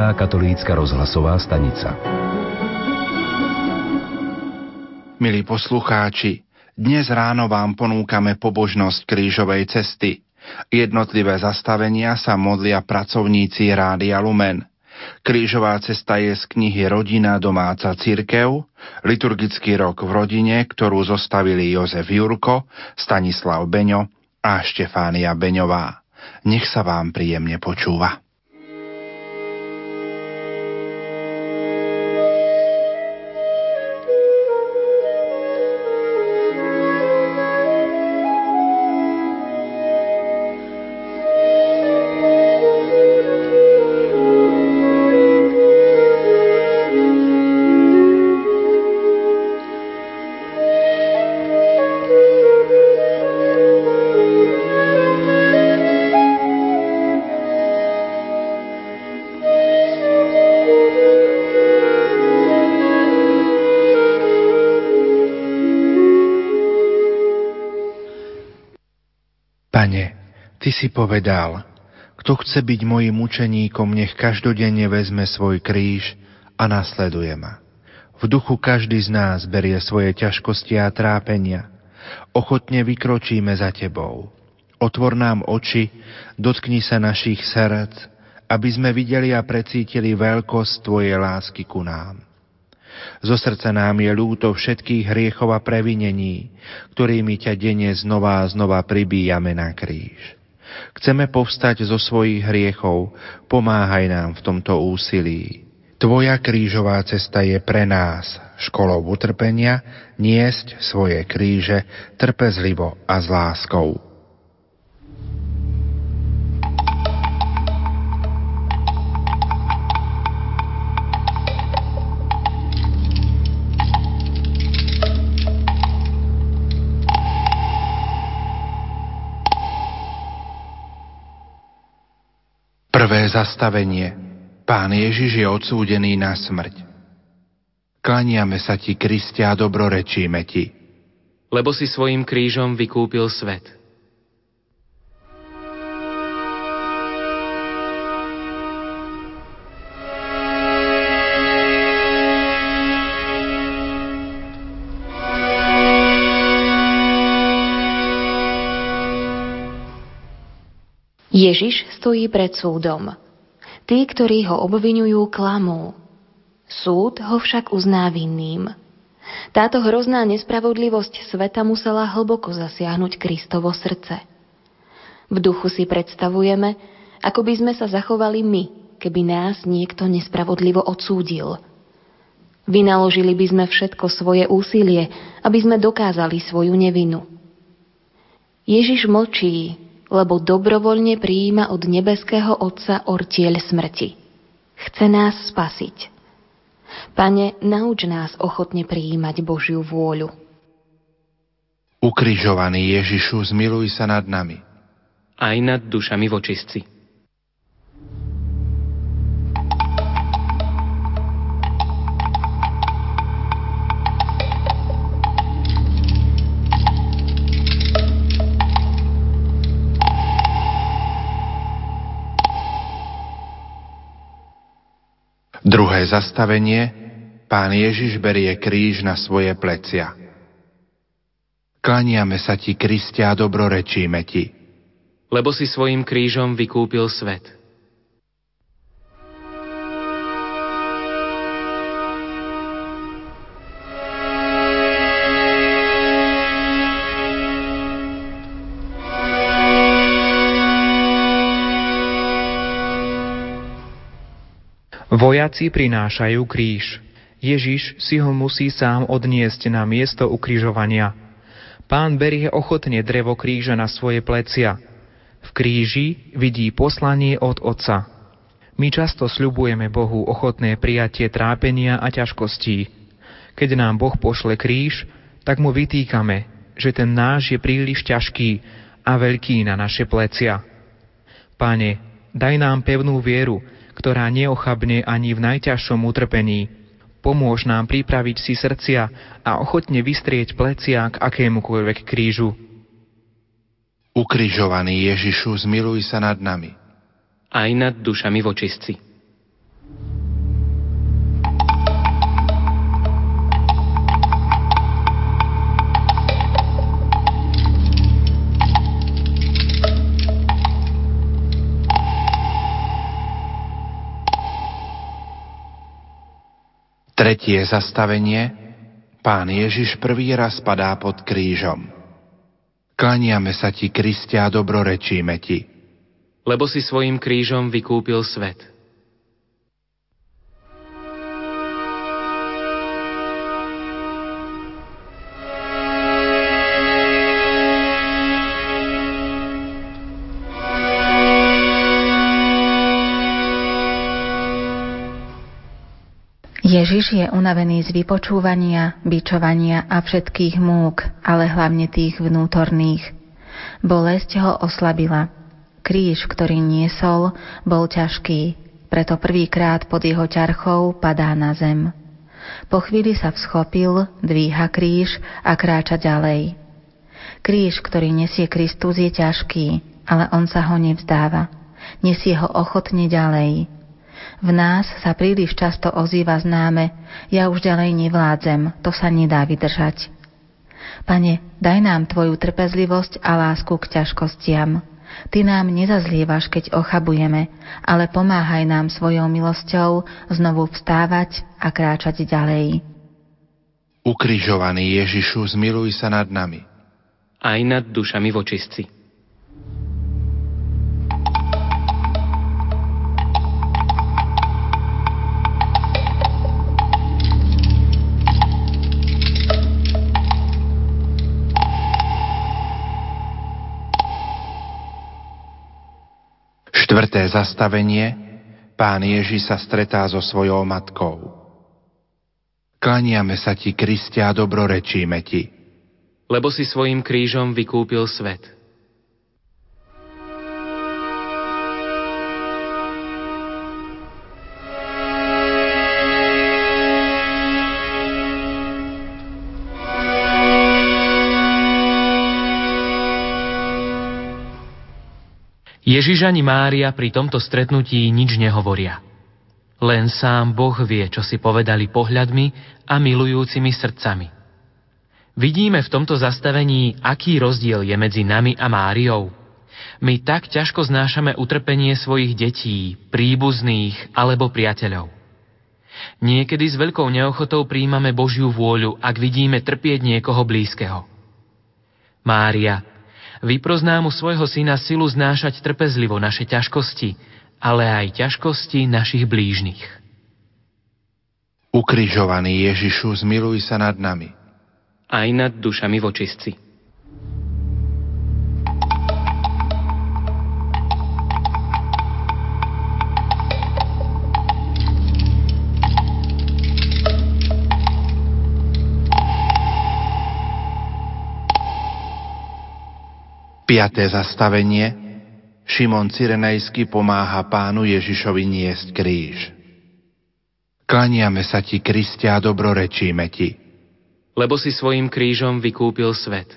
Slovenská katolícka rozhlasová stanica. Milí poslucháči, dnes ráno vám ponúkame pobožnosť krížovej cesty. Jednotlivé zastavenia sa modlia pracovníci Rádia Lumen. Krížová cesta je z knihy Rodina, domáca cirkev, liturgický rok v rodine, ktorú zostavili Jozef Jurko, Stanislav Beňo a Štefánia Beňová. Nech sa vám príjemne počúva. Si povedal, kto chce byť mojim mučeníkom, nech každodenne vezme svoj kríž a nasleduje ma. V duchu každý z nás berie svoje ťažkosti a trápenia. Ochotne vykročíme za tebou. Otvor nám oči, dotkni sa našich srdc, aby sme videli a precítili veľkosť Tvojej lásky ku nám. Zo srdca nám je ľúto všetkých hriechov a previnení, ktorými ťa denne znova a znova pribíjame na kríž. Chceme povstať zo svojich hriechov, pomáhaj nám v tomto úsilí. Tvoja krížová cesta je pre nás školou utrpenia niesť svoje kríže trpezlivo a s láskou. Zastavenie. Pán Ježiš je odsúdený na smrť. Klaniame sa ti, Kriste, a dobrorečíme ti. Lebo si svojim krížom vykúpil svet. Ježiš stojí pred súdom. Tí, ktorí ho obvinujú, klamú. Súd ho však uzná vinným. Táto hrozná nespravodlivosť sveta musela hlboko zasiahnuť Kristovo srdce. V duchu si predstavujeme, ako by sme sa zachovali my, keby nás niekto nespravodlivo odsúdil. Vynaložili by sme všetko svoje úsilie, aby sme dokázali svoju nevinu. Ježiš mlčí, lebo dobrovoľne prijíma od nebeského Otca ortieľ smrti. Chce nás spasiť. Pane, nauč nás ochotne prijímať Božiu vôľu. Ukrižovaný Ježišu, zmiluj sa nad nami. Aj nad dušami vočistci. Druhé zastavenie Pán Ježiš berie kríž na svoje plecia. Klaniame sa ti, Kristia, a dobrorečíme ti. Lebo si svojim krížom vykúpil svet. Vojaci prinášajú kríž. Ježiš si ho musí sám odniesť na miesto ukrižovania. Pán berie ochotne drevo kríža na svoje plecia. V kríži vidí poslanie od Otca. My často sľubujeme Bohu ochotné prijatie trápenia a ťažkostí. Keď nám Boh pošle kríž, tak mu vytýkame, že ten náš je príliš ťažký a veľký na naše plecia. Pane, daj nám pevnú vieru, ktorá neochabne ani v najťažšom utrpení. Pomôž nám pripraviť si srdcia a ochotne vystrieť plecia k akémukoľvek krížu. Ukrižovaný Ježišu, zmiluj sa nad nami. aj nad dušami vočistci. Tretie zastavenie. Pán Ježiš prvý raz padá pod krížom. Klaniame sa ti, Kristia, dobrorečíme ti. Lebo si svojim krížom vykúpil svet. Ježiš je unavený z vypočúvania, bičovania a všetkých múk, ale hlavne tých vnútorných. Bolesť ho oslabila. Kríž, ktorý niesol, bol ťažký, preto prvýkrát pod jeho ťarchou padá na zem. Po chvíli sa vschopil, dvíha kríž a kráča ďalej. Kríž, ktorý nesie Kristus, je ťažký, ale on sa ho nevzdáva. Nesie ho ochotne ďalej v nás sa príliš často ozýva známe, ja už ďalej nevládzem, to sa nedá vydržať. Pane, daj nám Tvoju trpezlivosť a lásku k ťažkostiam. Ty nám nezazlievaš, keď ochabujeme, ale pomáhaj nám svojou milosťou znovu vstávať a kráčať ďalej. Ukrižovaný Ježišu, zmiluj sa nad nami. Aj nad dušami vočistci. Štvrté zastavenie. Pán Ježi sa stretá so svojou matkou. Klaniame sa ti, Kristia, dobrorečíme ti. Lebo si svojim krížom vykúpil svet. Ježiš ani Mária pri tomto stretnutí nič nehovoria. Len sám Boh vie, čo si povedali pohľadmi a milujúcimi srdcami. Vidíme v tomto zastavení, aký rozdiel je medzi nami a Máriou. My tak ťažko znášame utrpenie svojich detí, príbuzných alebo priateľov. Niekedy s veľkou neochotou príjmame Božiu vôľu, ak vidíme trpieť niekoho blízkeho. Mária vyprozná mu svojho syna silu znášať trpezlivo naše ťažkosti, ale aj ťažkosti našich blížnych. Ukrižovaný Ježišu, zmiluj sa nad nami. Aj nad dušami vočistci. Piaté zastavenie. Šimon Cyrenejsky pomáha pánu Ježišovi niesť kríž. Klaniame sa ti, Kristia, dobrorečíme ti. Lebo si svojim krížom vykúpil svet.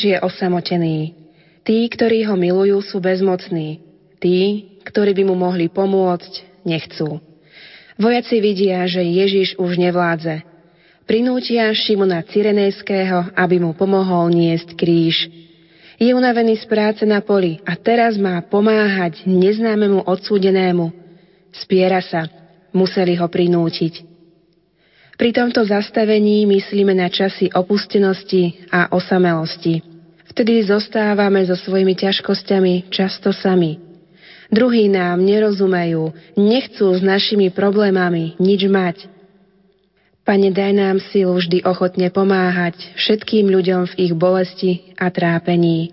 Ježiš je osamotený. Tí, ktorí ho milujú, sú bezmocní. Tí, ktorí by mu mohli pomôcť, nechcú. Vojaci vidia, že Ježiš už nevládze. Prinútia Šimona Cyrenejského, aby mu pomohol niesť kríž. Je unavený z práce na poli a teraz má pomáhať neznámemu odsúdenému. Spiera sa. Museli ho prinútiť. Pri tomto zastavení myslíme na časy opustenosti a osamelosti. Vtedy zostávame so svojimi ťažkosťami často sami. Druhí nám nerozumejú, nechcú s našimi problémami nič mať. Pane, daj nám silu vždy ochotne pomáhať všetkým ľuďom v ich bolesti a trápení.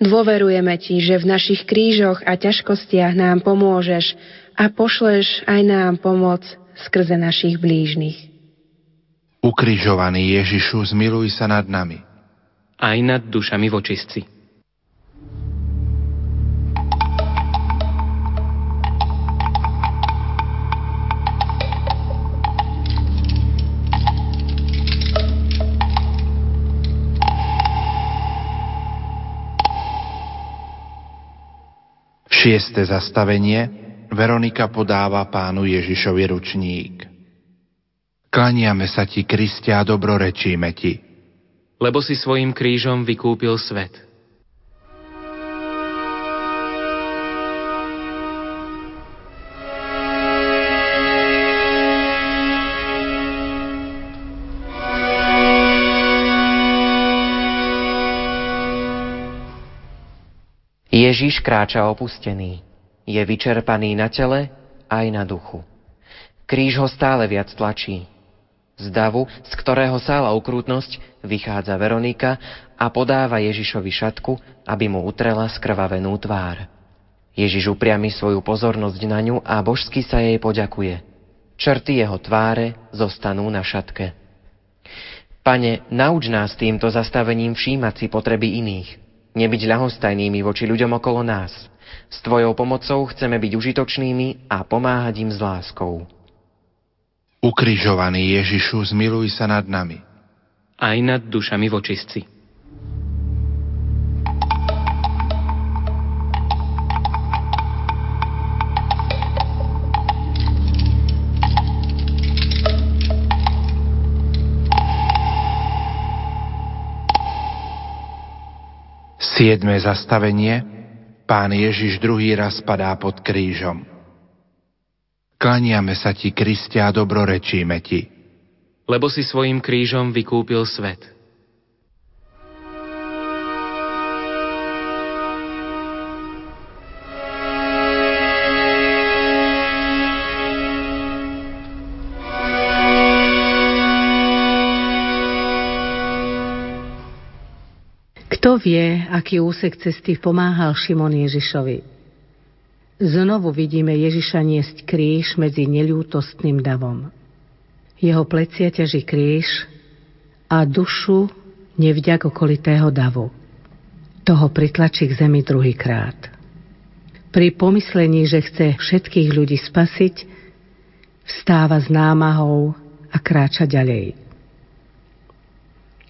Dôverujeme Ti, že v našich krížoch a ťažkostiach nám pomôžeš a pošleš aj nám pomoc skrze našich blížnych. Ukrižovaný Ježišu, zmiluj sa nad nami aj nad dušami vočistci. Šieste zastavenie Veronika podáva pánu Ježišovi ručník. Klaniame sa ti, Kristia, a dobrorečíme ti. Lebo si svojim krížom vykúpil svet. Ježiš kráča opustený. Je vyčerpaný na tele aj na duchu. Kríž ho stále viac tlačí. Z davu, z ktorého sála ukrútnosť, vychádza Veronika a podáva Ježišovi šatku, aby mu utrela skrvavenú tvár. Ježiš upriami svoju pozornosť na ňu a božsky sa jej poďakuje. Črty jeho tváre zostanú na šatke. Pane, nauč nás týmto zastavením všímať si potreby iných – nebyť ľahostajnými voči ľuďom okolo nás. S Tvojou pomocou chceme byť užitočnými a pomáhať im s láskou. Ukrižovaný Ježišu, zmiluj sa nad nami. Aj nad dušami vočistci. Siedme zastavenie. Pán Ježiš druhý raz padá pod krížom. Klaniame sa ti, Kristia, a dobrorečíme ti. Lebo si svojim krížom vykúpil svet. Kto vie, aký úsek cesty pomáhal Šimon Ježišovi? Znovu vidíme Ježiša niesť kríž medzi neľútostným davom. Jeho plecia ťaží kríž a dušu nevďak okolitého davu. Toho pritlačí k zemi druhýkrát. Pri pomyslení, že chce všetkých ľudí spasiť, vstáva s námahou a kráča ďalej.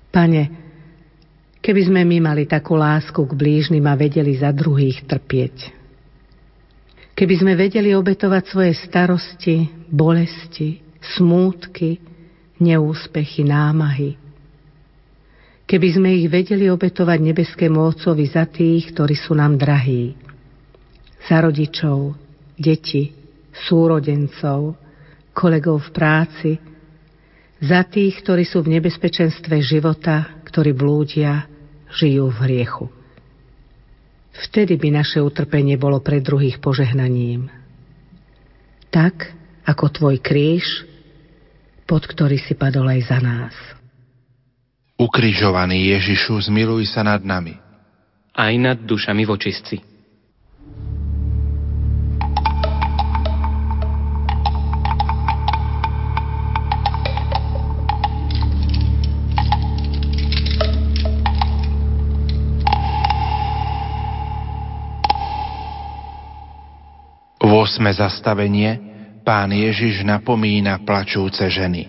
Pane, Keby sme my mali takú lásku k blížnym a vedeli za druhých trpieť. Keby sme vedeli obetovať svoje starosti, bolesti, smútky, neúspechy, námahy. Keby sme ich vedeli obetovať nebeskému Otcovi za tých, ktorí sú nám drahí. Za rodičov, deti, súrodencov, kolegov v práci, za tých, ktorí sú v nebezpečenstve života, ktorí blúdia, žijú v hriechu. Vtedy by naše utrpenie bolo pre druhých požehnaním. Tak, ako tvoj kríž, pod ktorý si padol aj za nás. Ukrižovaný Ježišu, zmiluj sa nad nami. Aj nad dušami vočistci. 8. zastavenie Pán Ježiš napomína plačúce ženy.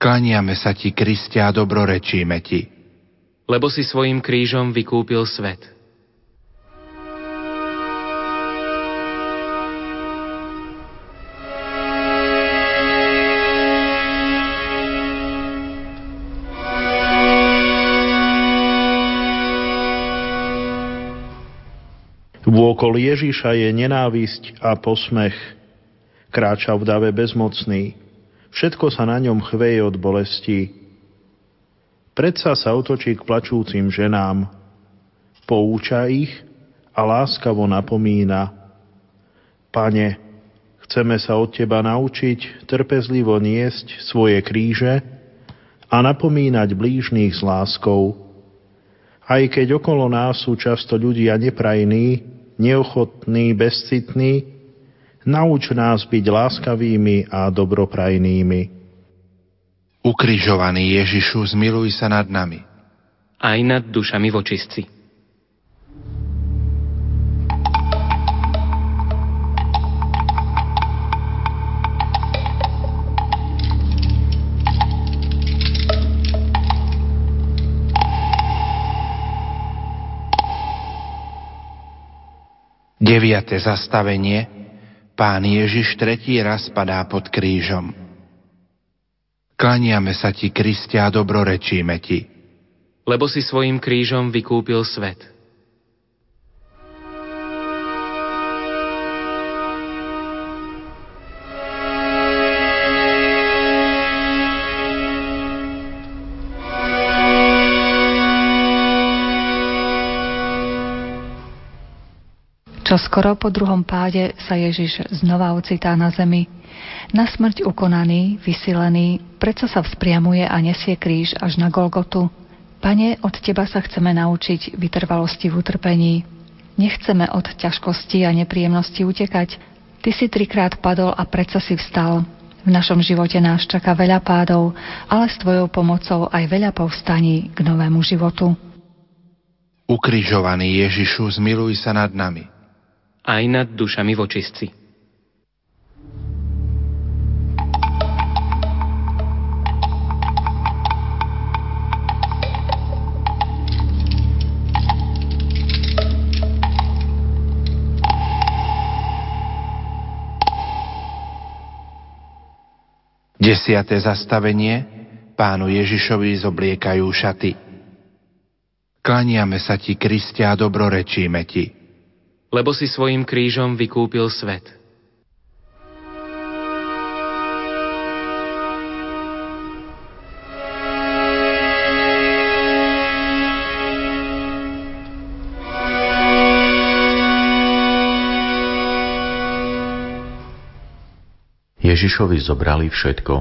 Klaniame sa ti, Kristia, a dobrorečíme ti. Lebo si svojim krížom vykúpil svet – Vôkol Ježiša je nenávisť a posmech. Kráča v dave bezmocný. Všetko sa na ňom chveje od bolesti. Predsa sa otočí k plačúcim ženám. Pouča ich a láskavo napomína. Pane, chceme sa od Teba naučiť trpezlivo niesť svoje kríže a napomínať blížných s láskou. Aj keď okolo nás sú často ľudia neprajní, neochotný, bezcitný, nauč nás byť láskavými a dobroprajnými. Ukrižovaný Ježišu, zmiluj sa nad nami. Aj nad dušami vočistci. Deviate zastavenie. Pán Ježiš tretí raz padá pod krížom. Klaniame sa ti, Kristia, a dobrorečíme ti. Lebo si svojim krížom vykúpil svet – skoro po druhom páde sa Ježiš znova ocitá na zemi. Na smrť ukonaný, vysilený, predsa sa vzpriamuje a nesie kríž až na Golgotu. Pane, od Teba sa chceme naučiť vytrvalosti v utrpení. Nechceme od ťažkosti a nepríjemnosti utekať. Ty si trikrát padol a predsa si vstal. V našom živote nás čaká veľa pádov, ale s Tvojou pomocou aj veľa povstaní k novému životu. Ukrižovaný Ježišu, zmiluj sa nad nami aj nad dušami vočistci. Desiate zastavenie pánu Ježišovi zobliekajú šaty. Klaniame sa ti, Kristia, a dobrorečíme ti lebo si svojim krížom vykúpil svet. Ježišovi zobrali všetko,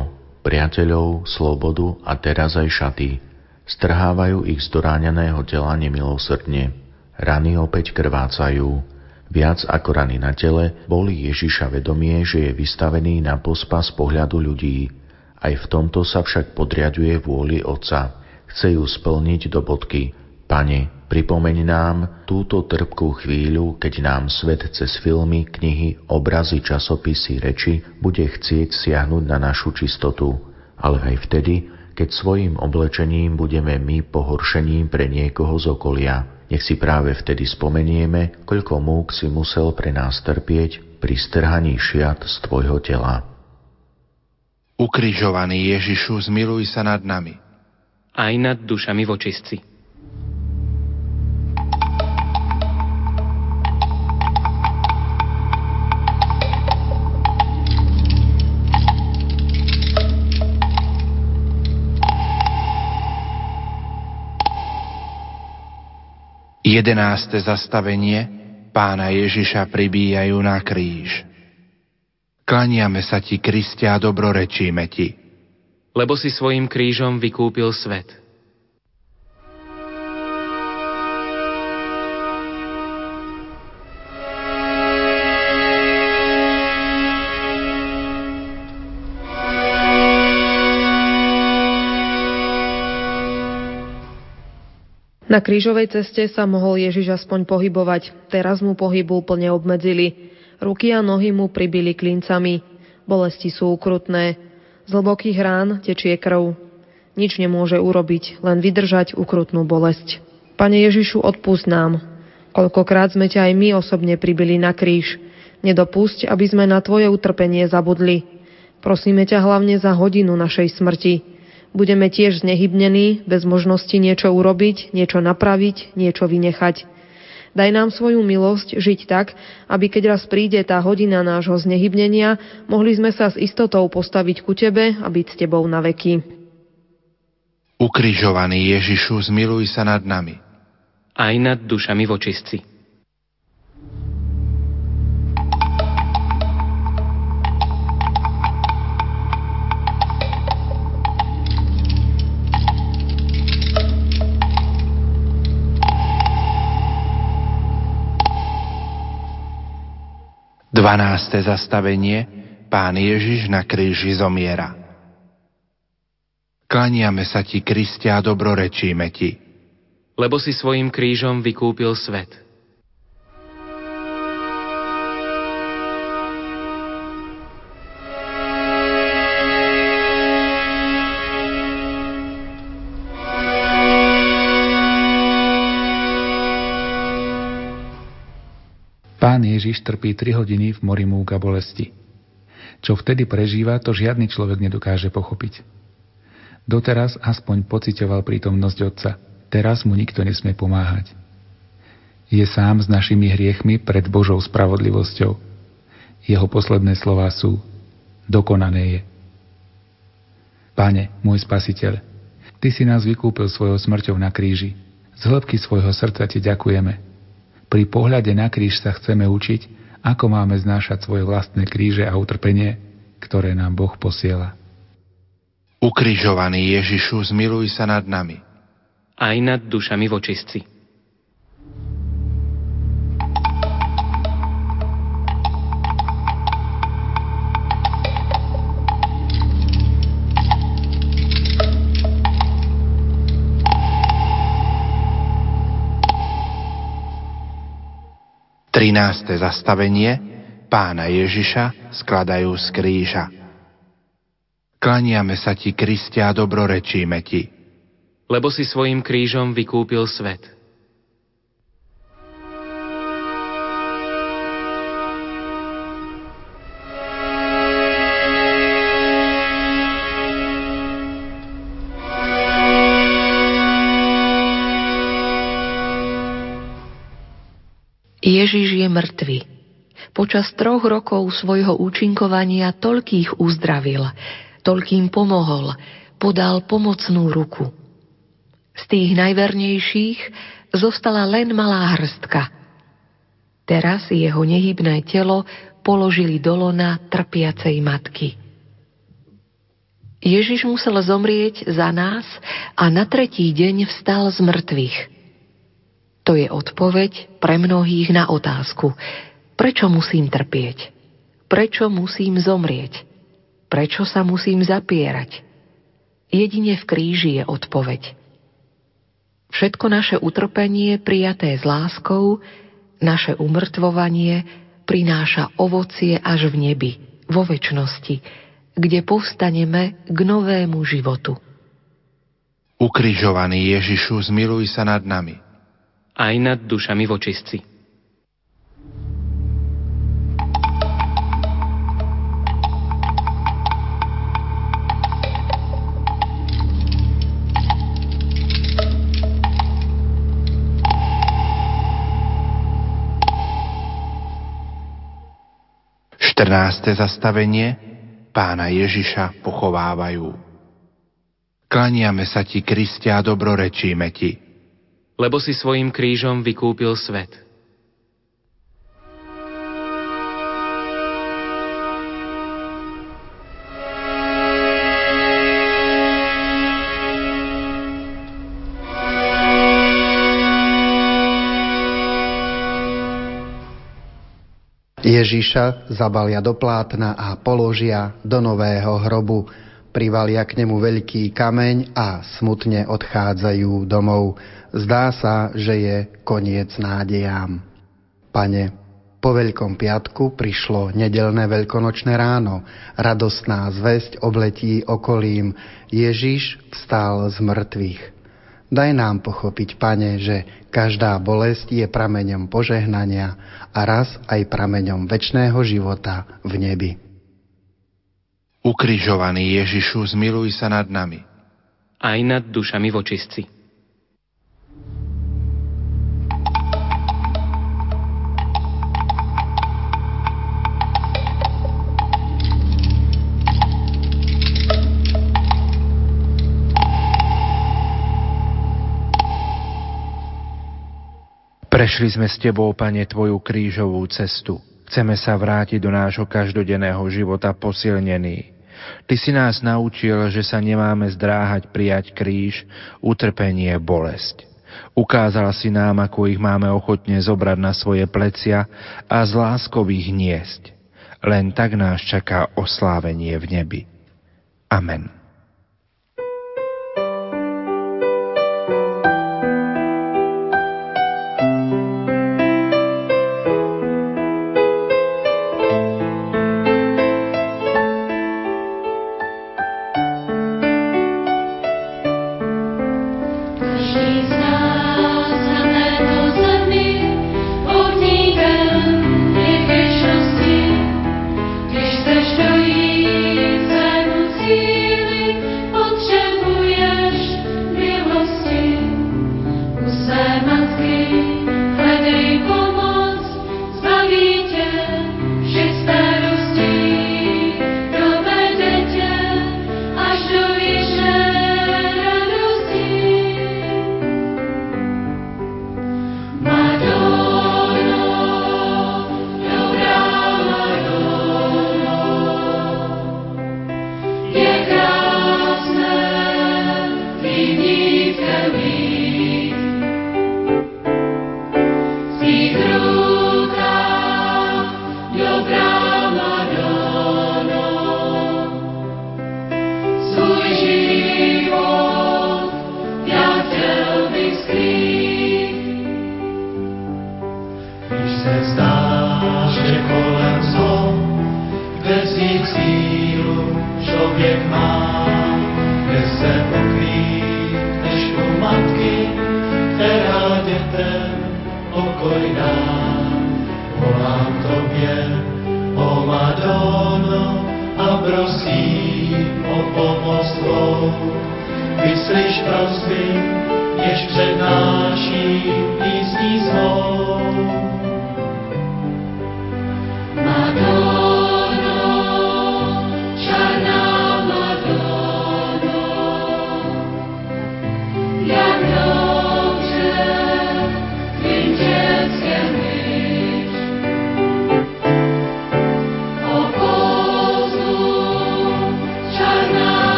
priateľov, slobodu a teraz aj šaty. Strhávajú ich z doráňaného tela nemilosrdne. Rany opäť krvácajú, Viac ako rany na tele, boli Ježiša vedomie, že je vystavený na pospa z pohľadu ľudí. Aj v tomto sa však podriaduje vôli Otca. Chce ju splniť do bodky. Pane, pripomeň nám túto trpkú chvíľu, keď nám svet cez filmy, knihy, obrazy, časopisy, reči bude chcieť siahnuť na našu čistotu. Ale aj vtedy, keď svojim oblečením budeme my pohoršením pre niekoho z okolia. Nech si práve vtedy spomenieme, koľko múk si musel pre nás trpieť pri strhaní šiat z Tvojho tela. Ukrižovaný Ježišu, zmiluj sa nad nami. Aj nad dušami vočistci. 11. zastavenie pána Ježiša pribíjajú na kríž. Klaniame sa ti, Kristia, a dobrorečíme ti. Lebo si svojim krížom vykúpil svet – Na krížovej ceste sa mohol Ježiš aspoň pohybovať, teraz mu pohybu úplne obmedzili. Ruky a nohy mu pribili klincami. Bolesti sú ukrutné. Z hlbokých rán tečie krv. Nič nemôže urobiť, len vydržať ukrutnú bolesť. Pane Ježišu, odpust nám. Koľkokrát sme ťa aj my osobne pribili na kríž. Nedopusť, aby sme na Tvoje utrpenie zabudli. Prosíme ťa hlavne za hodinu našej smrti budeme tiež znehybnení, bez možnosti niečo urobiť, niečo napraviť, niečo vynechať. Daj nám svoju milosť žiť tak, aby keď raz príde tá hodina nášho znehybnenia, mohli sme sa s istotou postaviť ku Tebe a byť s Tebou na veky. Ukrižovaný Ježišu, zmiluj sa nad nami. Aj nad dušami vočistci. 12. zastavenie Pán Ježiš na kríži zomiera. Klaniame sa ti, Kristia, a dobrorečíme ti. Lebo si svojim krížom vykúpil svet – Pán Ježiš trpí 3 hodiny v mori múk a bolesti. Čo vtedy prežíva, to žiadny človek nedokáže pochopiť. Doteraz aspoň pocitoval prítomnosť Otca. Teraz mu nikto nesmie pomáhať. Je sám s našimi hriechmi pred Božou spravodlivosťou. Jeho posledné slová sú Dokonané je. Pane, môj spasiteľ, Ty si nás vykúpil svojou smrťou na kríži. Z hĺbky svojho srdca Ti ďakujeme. Pri pohľade na kríž sa chceme učiť, ako máme znášať svoje vlastné kríže a utrpenie, ktoré nám Boh posiela. Ukrižovaný Ježišu, zmiluj sa nad nami. Aj nad dušami vočistci. 13. zastavenie pána Ježiša skladajú z kríža. Klaniame sa ti, Kristia, a dobrorečíme ti. Lebo si svojim krížom vykúpil svet. Ježiš je mŕtvy. Počas troch rokov svojho účinkovania toľkých uzdravil, toľkým pomohol, podal pomocnú ruku. Z tých najvernejších zostala len malá hrstka. Teraz jeho nehybné telo položili do lona trpiacej matky. Ježiš musel zomrieť za nás a na tretí deň vstal z mŕtvych – to je odpoveď pre mnohých na otázku, prečo musím trpieť? Prečo musím zomrieť? Prečo sa musím zapierať? Jedine v kríži je odpoveď. Všetko naše utrpenie prijaté s láskou, naše umrtvovanie prináša ovocie až v nebi, vo väčšnosti, kde povstaneme k novému životu. Ukrižovaný Ježišu, zmiluj sa nad nami aj nad dušami vočistci. Štrnácté zastavenie pána Ježiša pochovávajú. Klaniame sa ti, Kristia, dobrorečíme ti lebo si svojim krížom vykúpil svet. Ježiša zabalia do plátna a položia do nového hrobu. Privalia k nemu veľký kameň a smutne odchádzajú domov. Zdá sa, že je koniec nádejám. Pane, po Veľkom piatku prišlo nedelné veľkonočné ráno. Radostná zväzť obletí okolím. Ježiš vstal z mŕtvych. Daj nám pochopiť, Pane, že každá bolesť je prameňom požehnania a raz aj prameňom väčšného života v nebi. Ukrižovaný Ježišu, zmiluj sa nad nami. Aj nad dušami vočistci. 'Prešli sme s Tebou, Pane, Tvoju krížovú cestu. Chceme sa vrátiť do nášho každodenného života posilnení. Ty si nás naučil, že sa nemáme zdráhať prijať kríž, utrpenie, bolesť. Ukázala si nám, ako ich máme ochotne zobrať na svoje plecia a z ich niesť. Len tak nás čaká oslávenie v nebi. Amen.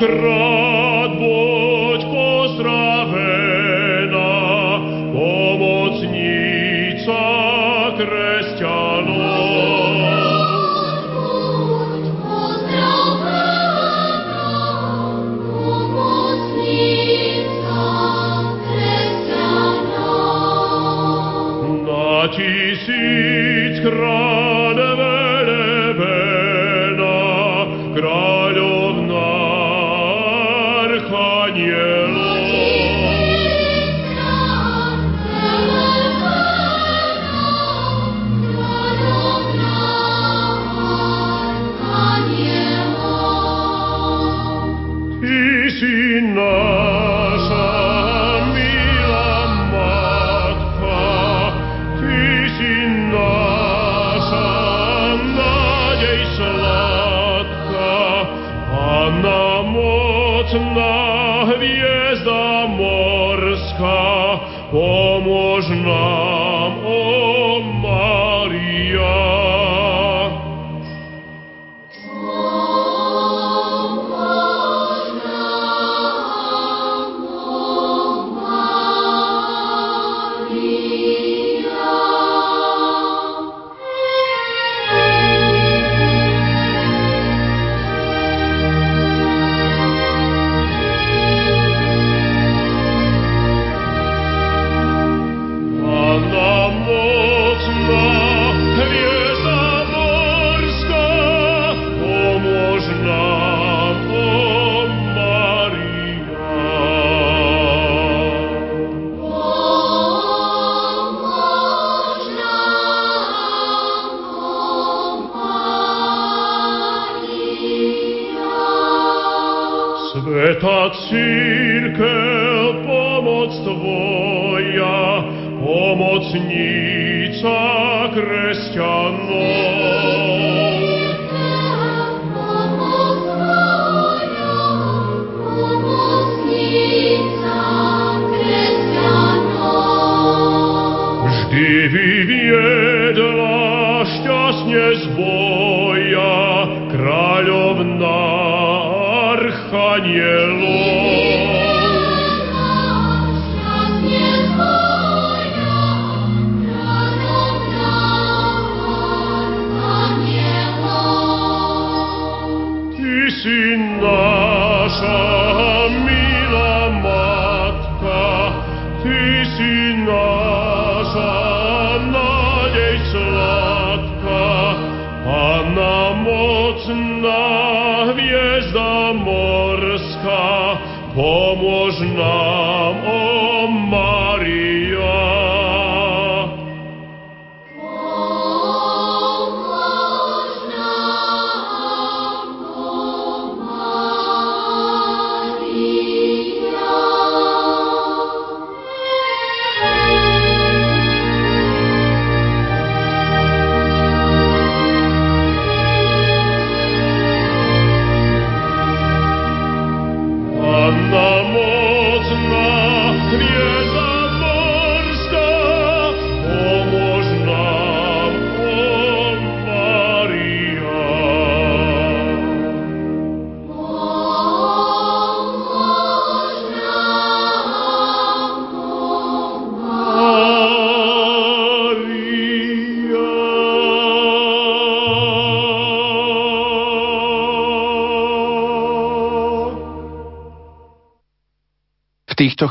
logró.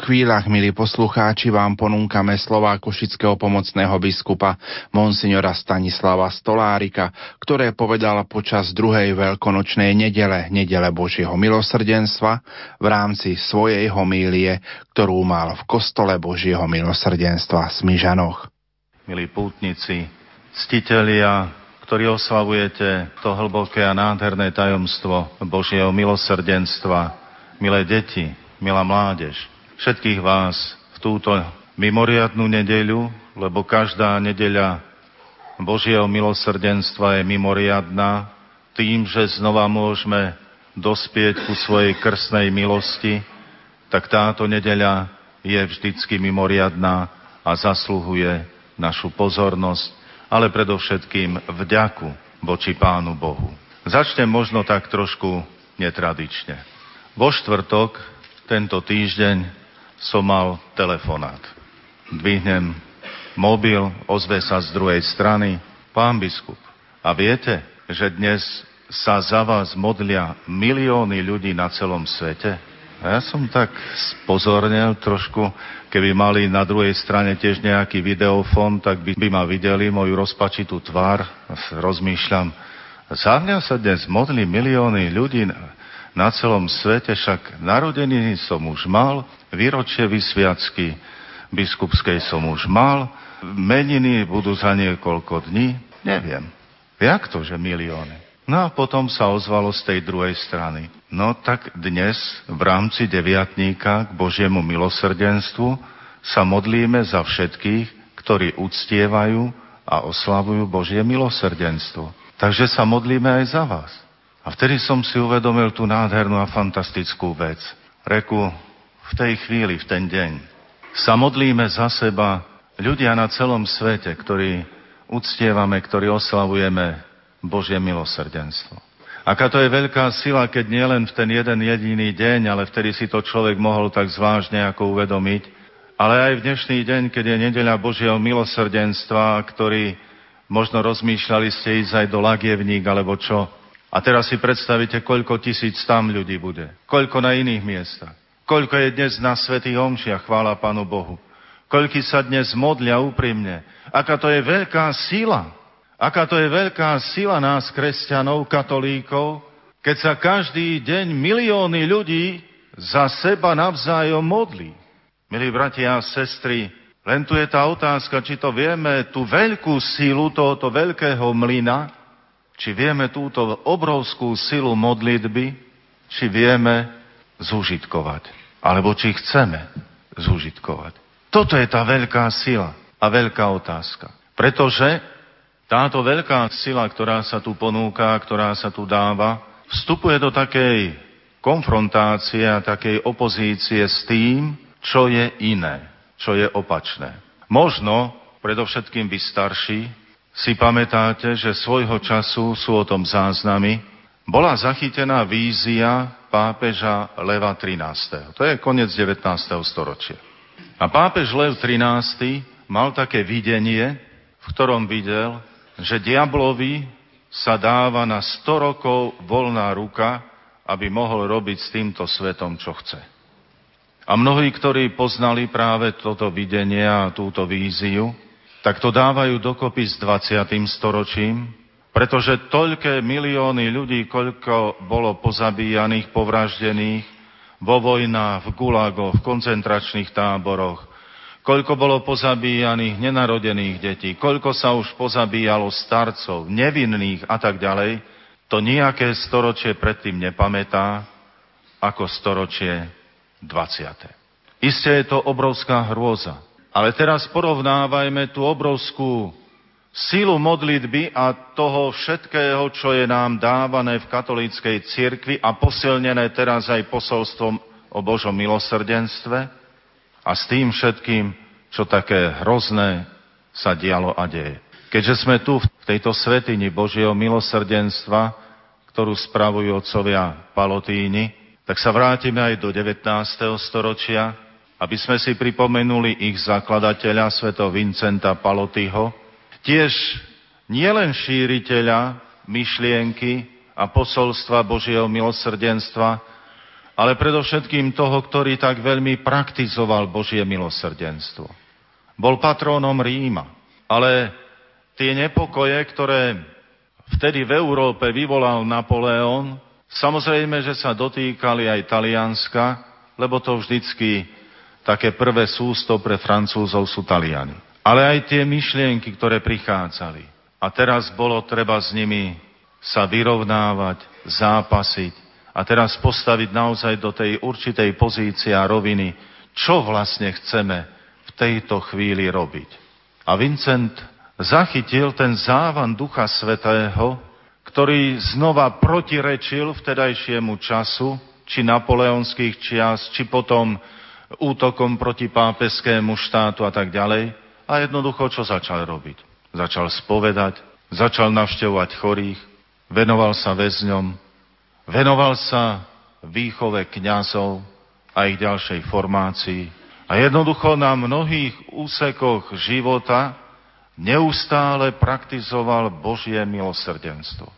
Chvíľach, milí poslucháči, vám ponúkame slová košického pomocného biskupa Monsignora Stanislava Stolárika, ktoré povedal počas druhej veľkonočnej nedele, nedele Božieho milosrdenstva, v rámci svojej homílie, ktorú mal v kostole Božieho milosrdenstva v Smižanoch. Milí pútnici, ctitelia, ktorí oslavujete to hlboké a nádherné tajomstvo Božieho milosrdenstva, milé deti, milá mládež, všetkých vás v túto mimoriadnú nedeľu, lebo každá nedeľa Božieho milosrdenstva je mimoriadná tým, že znova môžeme dospieť ku svojej krstnej milosti, tak táto nedeľa je vždycky mimoriadná a zasluhuje našu pozornosť, ale predovšetkým vďaku voči Pánu Bohu. Začnem možno tak trošku netradične. Vo štvrtok, tento týždeň, som mal telefonát. Dvihnem mobil, ozve sa z druhej strany, pán biskup. A viete, že dnes sa za vás modlia milióny ľudí na celom svete? A ja som tak spozornil trošku, keby mali na druhej strane tiež nejaký videofón, tak by, by ma videli moju rozpačitú tvár. Rozmýšľam, za mňa sa dnes modli milióny ľudí na celom svete, však narodeniny som už mal, výročie vysviacky biskupskej som už mal, meniny budú za niekoľko dní, neviem. Jak to, že milióny? No a potom sa ozvalo z tej druhej strany. No tak dnes v rámci deviatníka k Božiemu milosrdenstvu sa modlíme za všetkých, ktorí uctievajú a oslavujú Božie milosrdenstvo. Takže sa modlíme aj za vás. A vtedy som si uvedomil tú nádhernú a fantastickú vec. Reku, v tej chvíli, v ten deň, sa modlíme za seba ľudia na celom svete, ktorí uctievame, ktorí oslavujeme Božie milosrdenstvo. Aká to je veľká sila, keď nielen v ten jeden jediný deň, ale vtedy si to človek mohol tak zvláštne ako uvedomiť, ale aj v dnešný deň, keď je nedeľa Božieho milosrdenstva, ktorý možno rozmýšľali ste ísť aj do Lagievník alebo čo, a teraz si predstavíte, koľko tisíc tam ľudí bude. Koľko na iných miestach. Koľko je dnes na svätých omšiach, chvála Pánu Bohu. Koľky sa dnes modlia úprimne. Aká to je veľká sila. Aká to je veľká sila nás, kresťanov, katolíkov, keď sa každý deň milióny ľudí za seba navzájom modlí. Milí bratia a sestry, len tu je tá otázka, či to vieme, tú veľkú sílu tohoto veľkého mlyna, či vieme túto obrovskú silu modlitby, či vieme zúžitkovať. Alebo či chceme zúžitkovať. Toto je tá veľká sila a veľká otázka. Pretože táto veľká sila, ktorá sa tu ponúka, ktorá sa tu dáva, vstupuje do takej konfrontácie a takej opozície s tým, čo je iné, čo je opačné. Možno, predovšetkým vy starší, si pamätáte, že svojho času sú o tom záznamy, bola zachytená vízia pápeža Leva XIII. To je koniec 19. storočia. A pápež Lev XIII mal také videnie, v ktorom videl, že diablovi sa dáva na 100 rokov voľná ruka, aby mohol robiť s týmto svetom, čo chce. A mnohí, ktorí poznali práve toto videnie a túto víziu, tak to dávajú dokopy s 20. storočím, pretože toľké milióny ľudí, koľko bolo pozabíjaných, povraždených vo vojnách, v gulagoch, v koncentračných táboroch, koľko bolo pozabíjaných nenarodených detí, koľko sa už pozabíjalo starcov, nevinných a tak ďalej, to nejaké storočie predtým nepamätá ako storočie 20. Isté je to obrovská hrôza. Ale teraz porovnávajme tú obrovskú silu modlitby a toho všetkého, čo je nám dávané v katolíckej cirkvi a posilnené teraz aj posolstvom o Božom milosrdenstve a s tým všetkým, čo také hrozné sa dialo a deje. Keďže sme tu v tejto svetini Božieho milosrdenstva, ktorú spravujú otcovia Palotíni, tak sa vrátime aj do 19. storočia, aby sme si pripomenuli ich zakladateľa, sveto Vincenta Palotyho, tiež nielen šíriteľa myšlienky a posolstva Božieho milosrdenstva, ale predovšetkým toho, ktorý tak veľmi praktizoval Božie milosrdenstvo. Bol patrónom Ríma, ale tie nepokoje, ktoré vtedy v Európe vyvolal Napoleon, samozrejme, že sa dotýkali aj Talianska, lebo to vždycky také prvé sústo pre Francúzov sú Taliani. Ale aj tie myšlienky, ktoré prichádzali. A teraz bolo treba s nimi sa vyrovnávať, zápasiť, a teraz postaviť naozaj do tej určitej pozície a roviny, čo vlastne chceme v tejto chvíli robiť. A Vincent zachytil ten závan Ducha Svetého, ktorý znova protirečil vtedajšiemu času, či napoleonských čias, či potom útokom proti pápeskému štátu a tak ďalej. A jednoducho, čo začal robiť? Začal spovedať, začal navštevovať chorých, venoval sa väzňom, Venoval sa výchove kňazov a ich ďalšej formácii. A jednoducho na mnohých úsekoch života neustále praktizoval Božie milosrdenstvo.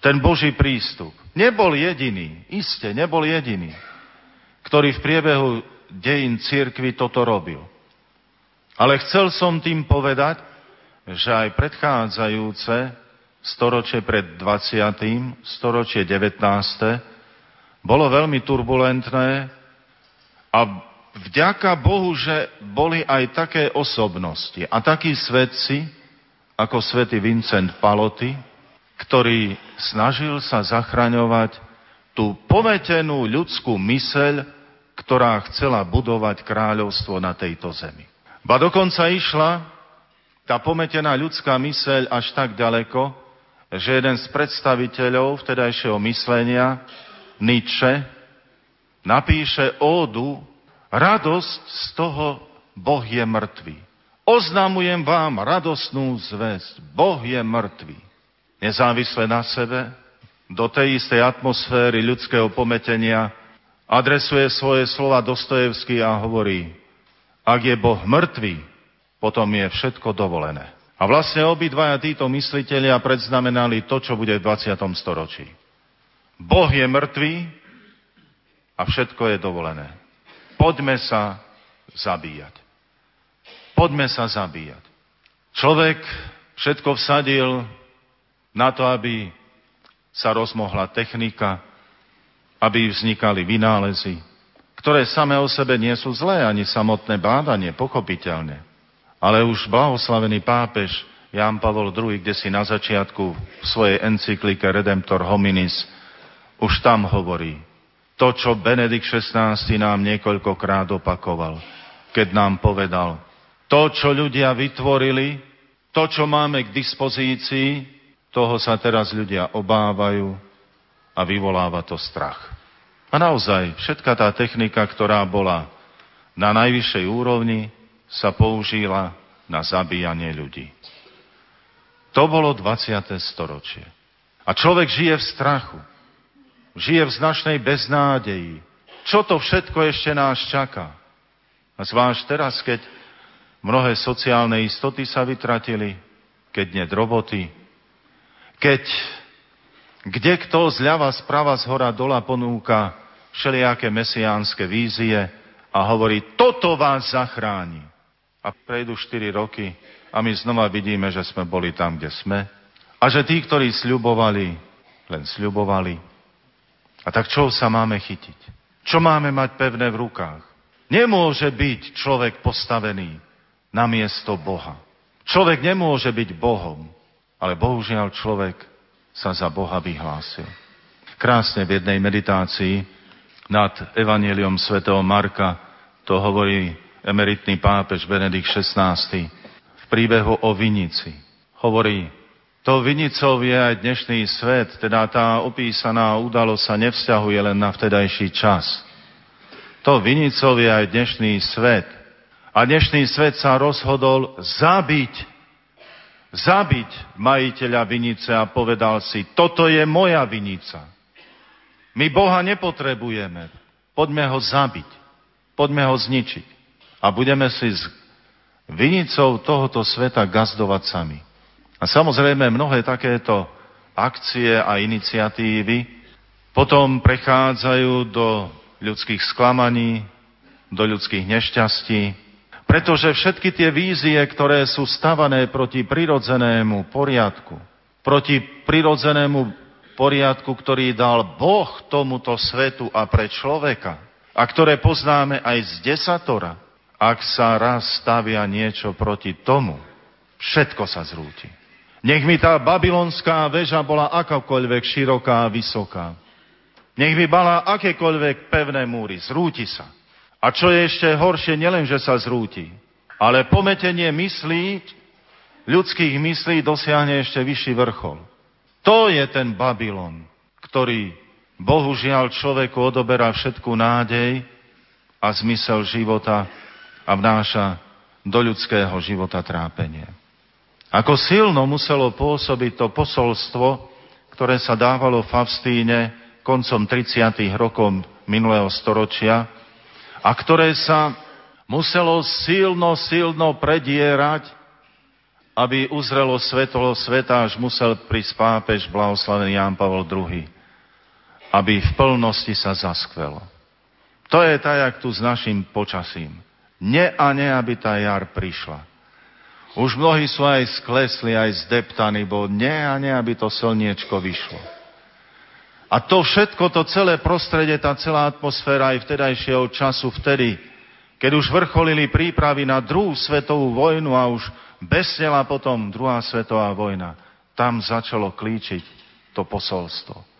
Ten Boží prístup nebol jediný, iste nebol jediný, ktorý v priebehu dejín církvy toto robil. Ale chcel som tým povedať, že aj predchádzajúce storočie pred 20., storočie 19. bolo veľmi turbulentné a vďaka Bohu, že boli aj také osobnosti a takí svetci, ako svätý Vincent Paloty, ktorý snažil sa zachraňovať tú pometenú ľudskú myseľ, ktorá chcela budovať kráľovstvo na tejto zemi. Ba dokonca išla tá pometená ľudská myseľ až tak ďaleko, že jeden z predstaviteľov vtedajšieho myslenia, Nietzsche, napíše ódu Radosť z toho Boh je mŕtvý. Oznamujem vám radosnú zväzť. Boh je mŕtvý. Nezávisle na sebe, do tej istej atmosféry ľudského pometenia adresuje svoje slova Dostojevský a hovorí, ak je Boh mŕtvý, potom je všetko dovolené. A vlastne obidvaja títo mysliteľia predznamenali to, čo bude v 20. storočí. Boh je mŕtvý a všetko je dovolené. Poďme sa zabíjať. Poďme sa zabíjať. Človek všetko vsadil na to, aby sa rozmohla technika, aby vznikali vynálezy, ktoré same o sebe nie sú zlé, ani samotné bádanie, pochopiteľne. Ale už blahoslavený pápež Ján Pavol II, kde si na začiatku v svojej encyklike Redemptor hominis už tam hovorí to, čo Benedikt XVI nám niekoľkokrát opakoval, keď nám povedal, to, čo ľudia vytvorili, to, čo máme k dispozícii, toho sa teraz ľudia obávajú a vyvoláva to strach. A naozaj, všetka tá technika, ktorá bola na najvyššej úrovni, sa použila na zabíjanie ľudí. To bolo 20. storočie. A človek žije v strachu. Žije v značnej beznádeji. Čo to všetko ešte nás čaká? A zvlášť teraz, keď mnohé sociálne istoty sa vytratili, keď nie roboty, keď kde kto zľava, sprava, z hora, dola ponúka všelijaké mesiánske vízie a hovorí, toto vás zachráni a prejdú 4 roky a my znova vidíme, že sme boli tam, kde sme a že tí, ktorí sľubovali, len sľubovali. A tak čo sa máme chytiť? Čo máme mať pevné v rukách? Nemôže byť človek postavený na miesto Boha. Človek nemôže byť Bohom, ale bohužiaľ človek sa za Boha vyhlásil. Krásne v jednej meditácii nad Evangeliom svätého Marka to hovorí emeritný pápež Benedikt XVI v príbehu o vinici. Hovorí, to vinicov je aj dnešný svet, teda tá opísaná udalosť sa nevzťahuje len na vtedajší čas. To vinicov je aj dnešný svet. A dnešný svet sa rozhodol zabiť, zabiť majiteľa vinice a povedal si, toto je moja vinica. My Boha nepotrebujeme. Poďme ho zabiť. Poďme ho zničiť a budeme si s vinicou tohoto sveta gazdovať sami. A samozrejme mnohé takéto akcie a iniciatívy Potom prechádzajú do ľudských sklamaní, do ľudských nešťastí, pretože všetky tie vízie, ktoré sú stavané proti prirodzenému poriadku, proti prirodzenému poriadku, ktorý dal Boh tomuto svetu a pre človeka, a ktoré poznáme aj z desatora, ak sa raz stavia niečo proti tomu, všetko sa zrúti. Nech mi tá babylonská väža bola akákoľvek široká a vysoká. Nech mi bala akékoľvek pevné múry, zrúti sa. A čo je ešte horšie, nielen, že sa zrúti, ale pometenie myslí, ľudských myslí dosiahne ešte vyšší vrchol. To je ten Babylon, ktorý bohužiaľ človeku odoberá všetku nádej a zmysel života a vnáša do ľudského života trápenie. Ako silno muselo pôsobiť to posolstvo, ktoré sa dávalo v Favstíne koncom 30. rokov minulého storočia a ktoré sa muselo silno, silno predierať, aby uzrelo svetlo sveta, až musel prísť pápež blahoslavený Ján Pavol II aby v plnosti sa zaskvelo. To je tak, jak tu s našim počasím. Nie a nie, aby tá jar prišla. Už mnohí sú aj sklesli, aj zdeptaní, bo nie a nie, aby to slniečko vyšlo. A to všetko, to celé prostredie, tá celá atmosféra aj vtedajšieho času, vtedy, keď už vrcholili prípravy na druhú svetovú vojnu a už besnela potom druhá svetová vojna, tam začalo klíčiť to posolstvo.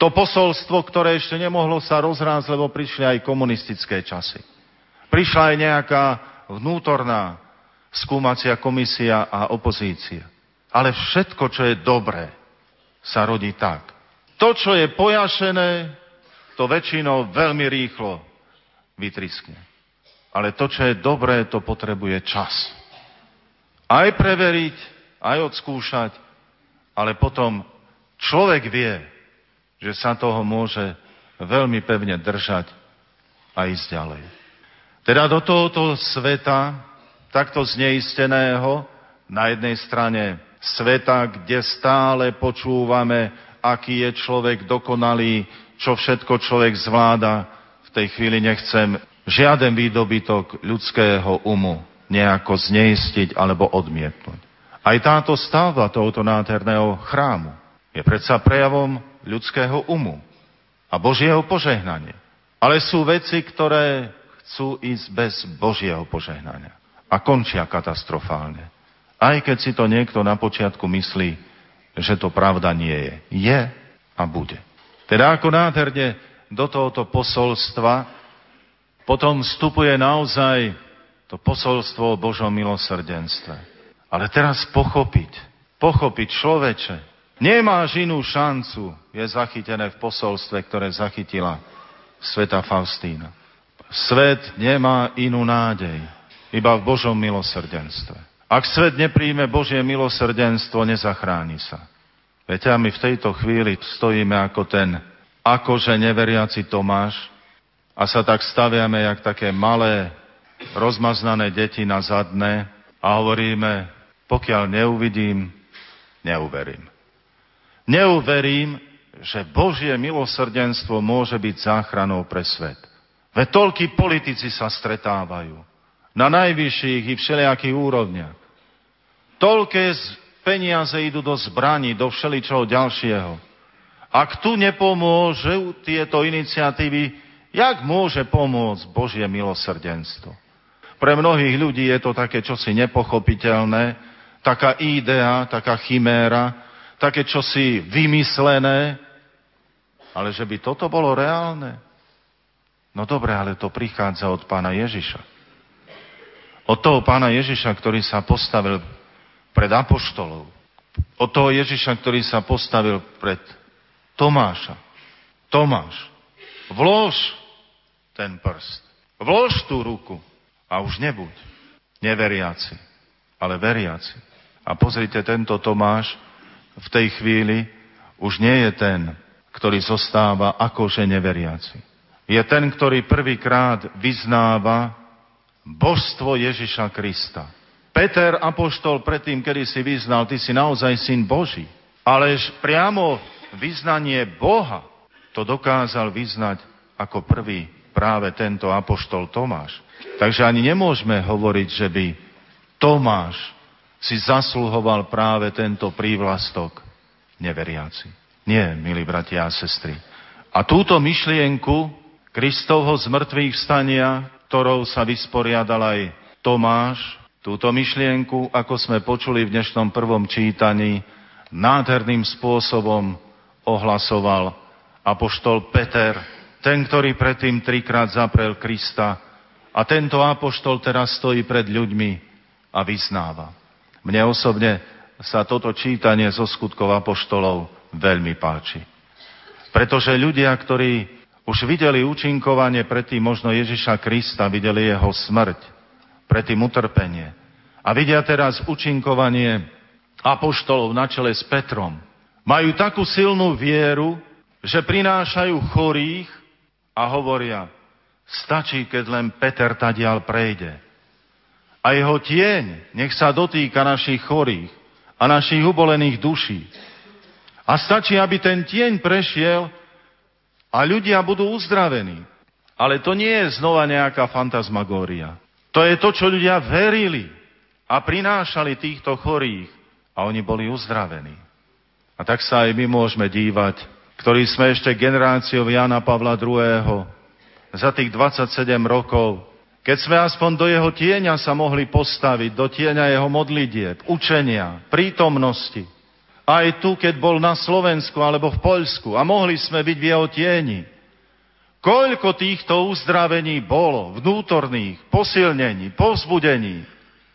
To posolstvo, ktoré ešte nemohlo sa rozrásť, lebo prišli aj komunistické časy. Prišla aj nejaká vnútorná skúmacia komisia a opozícia. Ale všetko, čo je dobré, sa rodí tak. To, čo je pojašené, to väčšinou veľmi rýchlo vytriskne. Ale to, čo je dobré, to potrebuje čas. Aj preveriť, aj odskúšať, ale potom človek vie, že sa toho môže veľmi pevne držať a ísť ďalej. Teda do tohoto sveta, takto zneisteného, na jednej strane sveta, kde stále počúvame, aký je človek dokonalý, čo všetko človek zvláda, v tej chvíli nechcem žiaden výdobytok ľudského umu nejako zneistiť alebo odmietnúť. Aj táto stavba tohoto nádherného chrámu je predsa prejavom ľudského umu a Božieho požehnania. Ale sú veci, ktoré chcú ísť bez Božieho požehnania a končia katastrofálne. Aj keď si to niekto na počiatku myslí, že to pravda nie je. Je a bude. Teda ako nádherne do tohoto posolstva potom vstupuje naozaj to posolstvo o Božom milosrdenstve. Ale teraz pochopiť, pochopiť človeče, Nemáš inú šancu, je zachytené v posolstve, ktoré zachytila sveta Faustína. Svet nemá inú nádej, iba v Božom milosrdenstve. Ak svet nepríjme Božie milosrdenstvo, nezachráni sa. Viete, a my v tejto chvíli stojíme ako ten akože neveriaci Tomáš a sa tak staviame, jak také malé, rozmaznané deti na zadné a hovoríme, pokiaľ neuvidím, neuverím. Neuverím, že Božie milosrdenstvo môže byť záchranou pre svet. Veď toľkí politici sa stretávajú na najvyšších i všelijakých úrovniach. Toľké peniaze idú do zbraní, do všeličoho ďalšieho. Ak tu nepomôžu tieto iniciatívy, jak môže pomôcť Božie milosrdenstvo? Pre mnohých ľudí je to také čosi nepochopiteľné, taká idea, taká chiméra, také čosi vymyslené, ale že by toto bolo reálne. No dobre, ale to prichádza od pána Ježiša. Od toho pána Ježiša, ktorý sa postavil pred apoštolov. Od toho Ježiša, ktorý sa postavil pred Tomáša. Tomáš, vlož ten prst. Vlož tú ruku a už nebuď neveriaci, ale veriaci. A pozrite, tento Tomáš v tej chvíli už nie je ten, ktorý zostáva akože neveriaci. Je ten, ktorý prvýkrát vyznáva božstvo Ježiša Krista. Peter Apoštol predtým, kedy si vyznal, ty si naozaj syn Boží. Ale priamo vyznanie Boha, to dokázal vyznať ako prvý práve tento apoštol Tomáš. Takže ani nemôžeme hovoriť, že by Tomáš si zasluhoval práve tento prívlastok neveriaci. Nie, milí bratia a sestry. A túto myšlienku Kristovho zmrtvých vstania, ktorou sa vysporiadal aj Tomáš, túto myšlienku, ako sme počuli v dnešnom prvom čítaní, nádherným spôsobom ohlasoval apoštol Peter, ten, ktorý predtým trikrát zaprel Krista. A tento apoštol teraz stojí pred ľuďmi a vyznáva. Mne osobne sa toto čítanie zo skutkov apoštolov veľmi páči. Pretože ľudia, ktorí už videli účinkovanie predtým možno Ježiša Krista, videli jeho smrť, predtým utrpenie a vidia teraz účinkovanie apoštolov na čele s Petrom, majú takú silnú vieru, že prinášajú chorých a hovoria, stačí, keď len Peter tadial prejde. A jeho tieň nech sa dotýka našich chorých a našich ubolených duší. A stačí, aby ten tieň prešiel a ľudia budú uzdravení. Ale to nie je znova nejaká fantasmagória. To je to, čo ľudia verili a prinášali týchto chorých a oni boli uzdravení. A tak sa aj my môžeme dívať, ktorí sme ešte generáciou Jana Pavla II. za tých 27 rokov, keď sme aspoň do jeho tieňa sa mohli postaviť, do tieňa jeho modlitieb, učenia, prítomnosti. Aj tu, keď bol na Slovensku alebo v Poľsku a mohli sme byť v jeho tieni. Koľko týchto uzdravení bolo, vnútorných, posilnení, povzbudení.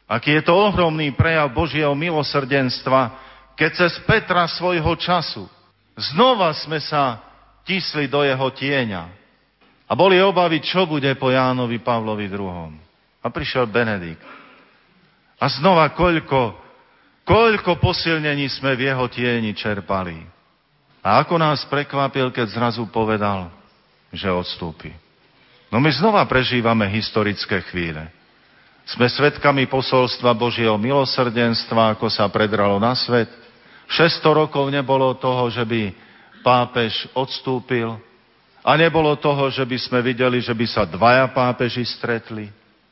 Aký je to ohromný prejav Božieho milosrdenstva, keď cez Petra svojho času znova sme sa tisli do jeho tieňa a boli obavy, čo bude po Jánovi Pavlovi II. A prišiel Benedikt. A znova koľko, koľko posilnení sme v jeho tieni čerpali. A ako nás prekvapil, keď zrazu povedal, že odstúpi. No my znova prežívame historické chvíle. Sme svetkami posolstva Božieho milosrdenstva, ako sa predralo na svet, 600 rokov nebolo toho, že by pápež odstúpil a nebolo toho, že by sme videli, že by sa dvaja pápeži stretli.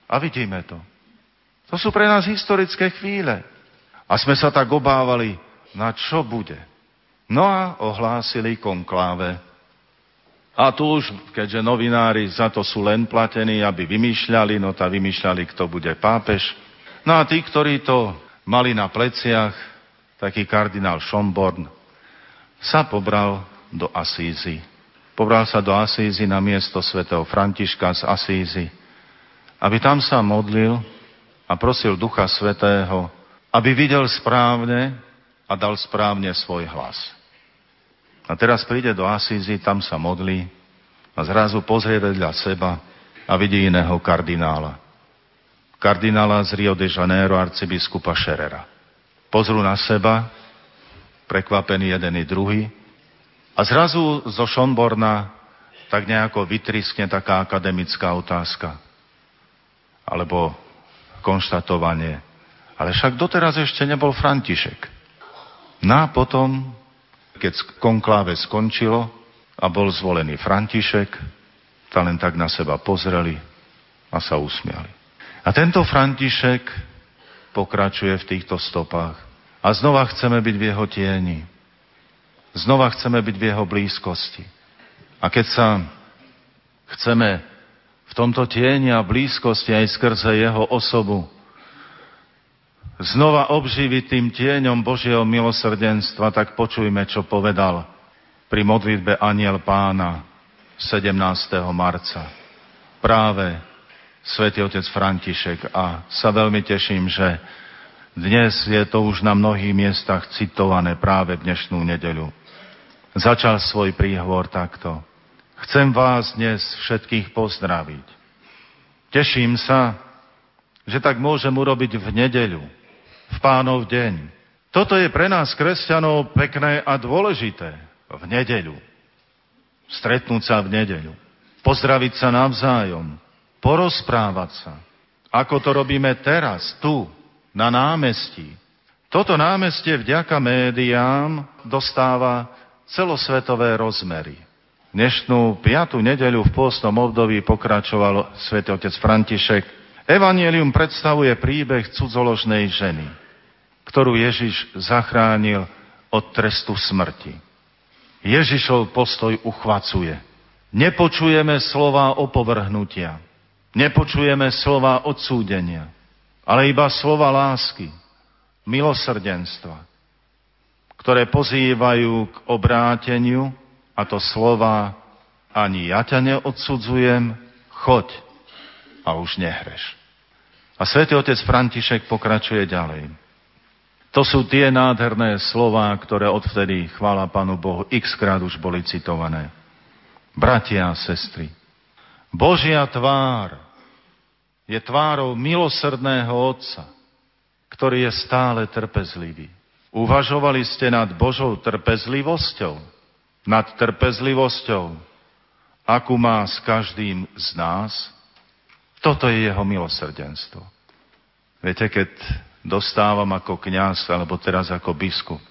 A vidíme to. To sú pre nás historické chvíle. A sme sa tak obávali, na čo bude. No a ohlásili konkláve. A tu už, keďže novinári za to sú len platení, aby vymýšľali, no tá vymýšľali, kto bude pápež. No a tí, ktorí to mali na pleciach, taký kardinál Schomborn, sa pobral do Asízy. Pobral sa do Asízy na miesto svätého Františka z Asízy, aby tam sa modlil a prosil Ducha Svetého, aby videl správne a dal správne svoj hlas. A teraz príde do Asízy, tam sa modlí a zrazu pozrie vedľa seba a vidí iného kardinála. Kardinála z Rio de Janeiro, arcibiskupa Šerera pozrú na seba, prekvapení jeden i druhý, a zrazu zo Šonborna tak nejako vytriskne taká akademická otázka. Alebo konštatovanie. Ale však doteraz ešte nebol František. No a potom, keď konkláve skončilo a bol zvolený František, ta len tak na seba pozreli a sa usmiali. A tento František pokračuje v týchto stopách. A znova chceme byť v jeho tieni. Znova chceme byť v jeho blízkosti. A keď sa chceme v tomto tieni a blízkosti aj skrze jeho osobu znova obživiť tým tieňom Božieho milosrdenstva, tak počujme, čo povedal pri modlitbe Aniel Pána 17. marca. Práve svätý otec František a sa veľmi teším, že dnes je to už na mnohých miestach citované práve v dnešnú nedeľu. Začal svoj príhovor takto. Chcem vás dnes všetkých pozdraviť. Teším sa, že tak môžem urobiť v nedeľu, v pánov deň. Toto je pre nás, kresťanov, pekné a dôležité. V nedeľu. Stretnúť sa v nedeľu. Pozdraviť sa navzájom porozprávať sa, ako to robíme teraz, tu, na námestí. Toto námestie vďaka médiám dostáva celosvetové rozmery. dnešnú piatú nedeľu v pôstnom období pokračoval svätý otec František. Evangelium predstavuje príbeh cudzoložnej ženy, ktorú Ježiš zachránil od trestu smrti. Ježišov postoj uchvacuje. Nepočujeme slova opovrhnutia, nepočujeme slova odsúdenia, ale iba slova lásky, milosrdenstva, ktoré pozývajú k obráteniu a to slova ani ja ťa neodsudzujem, choď a už nehreš. A svätý otec František pokračuje ďalej. To sú tie nádherné slova, ktoré odvtedy, chvála Pánu Bohu, x krát už boli citované. Bratia a sestry, Božia tvár je tvárou milosrdného Otca, ktorý je stále trpezlivý. Uvažovali ste nad Božou trpezlivosťou? Nad trpezlivosťou, akú má s každým z nás? Toto je jeho milosrdenstvo. Viete, keď dostávam ako kňaz, alebo teraz ako biskup,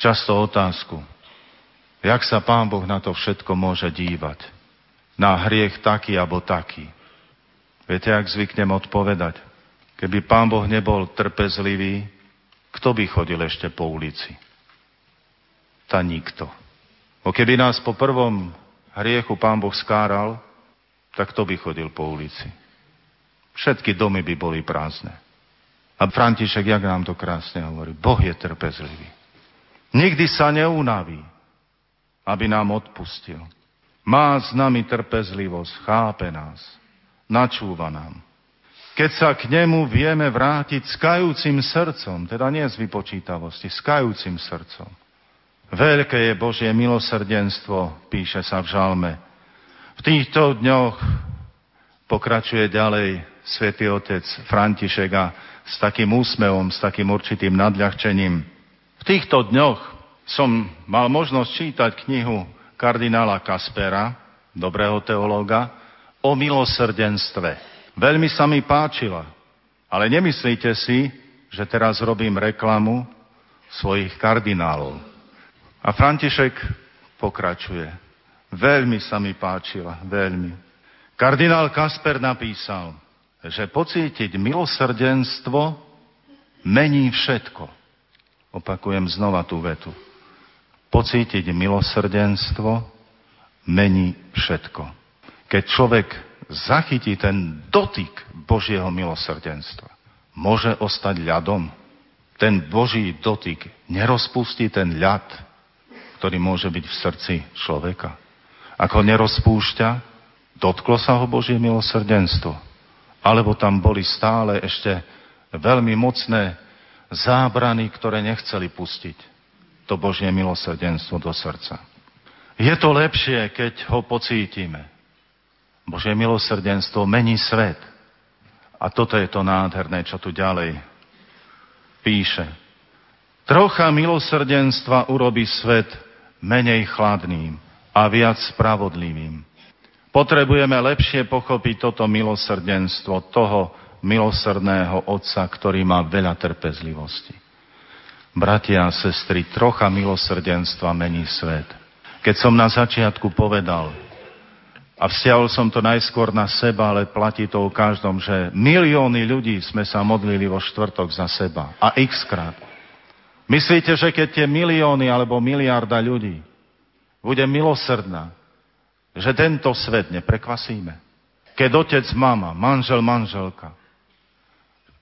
často otázku, jak sa Pán Boh na to všetko môže dívať? Na hriech taký alebo taký. Viete, ak zvyknem odpovedať? Keby Pán Boh nebol trpezlivý, kto by chodil ešte po ulici? Ta nikto. O keby nás po prvom hriechu Pán Boh skáral, tak kto by chodil po ulici? Všetky domy by boli prázdne. A František, jak nám to krásne hovorí, Boh je trpezlivý. Nikdy sa neunaví, aby nám odpustil. Má s nami trpezlivosť, chápe nás, načúva nám. Keď sa k nemu vieme vrátiť s kajúcim srdcom, teda nie z vypočítavosti, s kajúcim srdcom. Veľké je Božie milosrdenstvo, píše sa v žalme. V týchto dňoch pokračuje ďalej svätý otec František a s takým úsmevom, s takým určitým nadľahčením. V týchto dňoch som mal možnosť čítať knihu kardinála Kaspera, dobrého teológa, o milosrdenstve. Veľmi sa mi páčila. Ale nemyslíte si, že teraz robím reklamu svojich kardinálov. A František pokračuje. Veľmi sa mi páčila, veľmi. Kardinál Kasper napísal, že pocítiť milosrdenstvo mení všetko. Opakujem znova tú vetu. Pocítiť milosrdenstvo mení všetko. Keď človek zachytí ten dotyk Božieho milosrdenstva, môže ostať ľadom. Ten Boží dotyk nerozpustí ten ľad, ktorý môže byť v srdci človeka. Ak ho nerozpúšťa, dotklo sa ho Božie milosrdenstvo. Alebo tam boli stále ešte veľmi mocné zábrany, ktoré nechceli pustiť to Božie milosrdenstvo do srdca. Je to lepšie, keď ho pocítime. Božie milosrdenstvo mení svet. A toto je to nádherné, čo tu ďalej píše. Trocha milosrdenstva urobí svet menej chladným a viac spravodlivým. Potrebujeme lepšie pochopiť toto milosrdenstvo toho milosrdného Otca, ktorý má veľa trpezlivosti. Bratia a sestry, trocha milosrdenstva mení svet. Keď som na začiatku povedal, a vzťahol som to najskôr na seba, ale platí to o každom, že milióny ľudí sme sa modlili vo štvrtok za seba. A x krát. Myslíte, že keď tie milióny alebo miliarda ľudí bude milosrdná, že tento svet neprekvasíme? Keď otec, mama, manžel, manželka,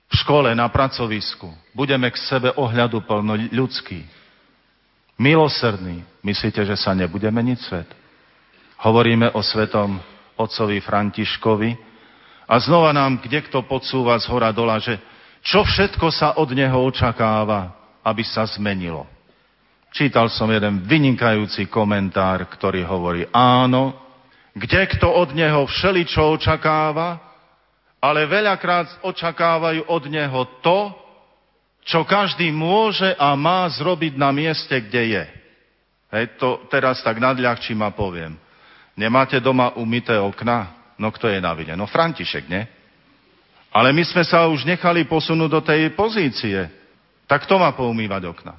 v škole, na pracovisku, budeme k sebe ohľadu plno ľudský, milosrdný, myslíte, že sa nebude meniť svet? Hovoríme o svetom otcovi Františkovi a znova nám kde kto podsúva z hora dola, že čo všetko sa od neho očakáva, aby sa zmenilo. Čítal som jeden vynikajúci komentár, ktorý hovorí, áno, kde kto od neho všeličo očakáva, ale veľakrát očakávajú od neho to, čo každý môže a má zrobiť na mieste, kde je. Hej, to teraz tak nadľahčím a poviem. Nemáte doma umité okna? No kto je na vine? No František, nie? Ale my sme sa už nechali posunúť do tej pozície. Tak kto má poumývať okna?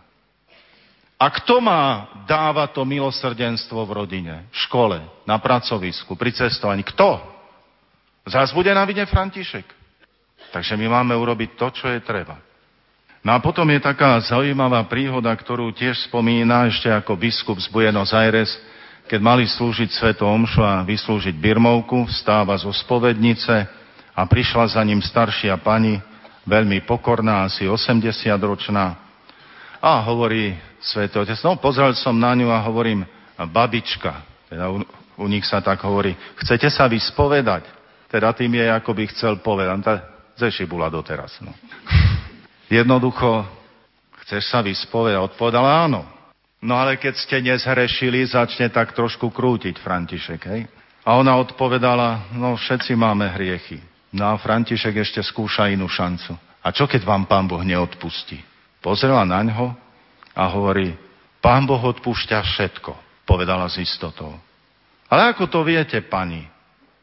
A kto má dávať to milosrdenstvo v rodine, v škole, na pracovisku, pri cestovaní? Kto? Zás bude na vine František. Takže my máme urobiť to, čo je treba. No a potom je taká zaujímavá príhoda, ktorú tiež spomína ešte ako biskup z Buenos Aires, keď mali slúžiť sveto omšu a vyslúžiť birmovku, vstáva zo spovednice a prišla za ním staršia pani, veľmi pokorná, asi 80 ročná, a hovorí svätý otec, no pozrel som na ňu a hovorím, babička, teda u, u nich sa tak hovorí, chcete sa vyspovedať? Teda tým je, ako by chcel povedať. Tá zešibula doteraz. No. Jednoducho, chceš sa vyspovedať? Odpovedala áno. No ale keď ste nezhrešili, začne tak trošku krútiť František, hej? A ona odpovedala, no všetci máme hriechy. No a František ešte skúša inú šancu. A čo keď vám pán Boh neodpustí? Pozrela na ňo a hovorí, pán Boh odpúšťa všetko, povedala s istotou. Ale ako to viete, pani,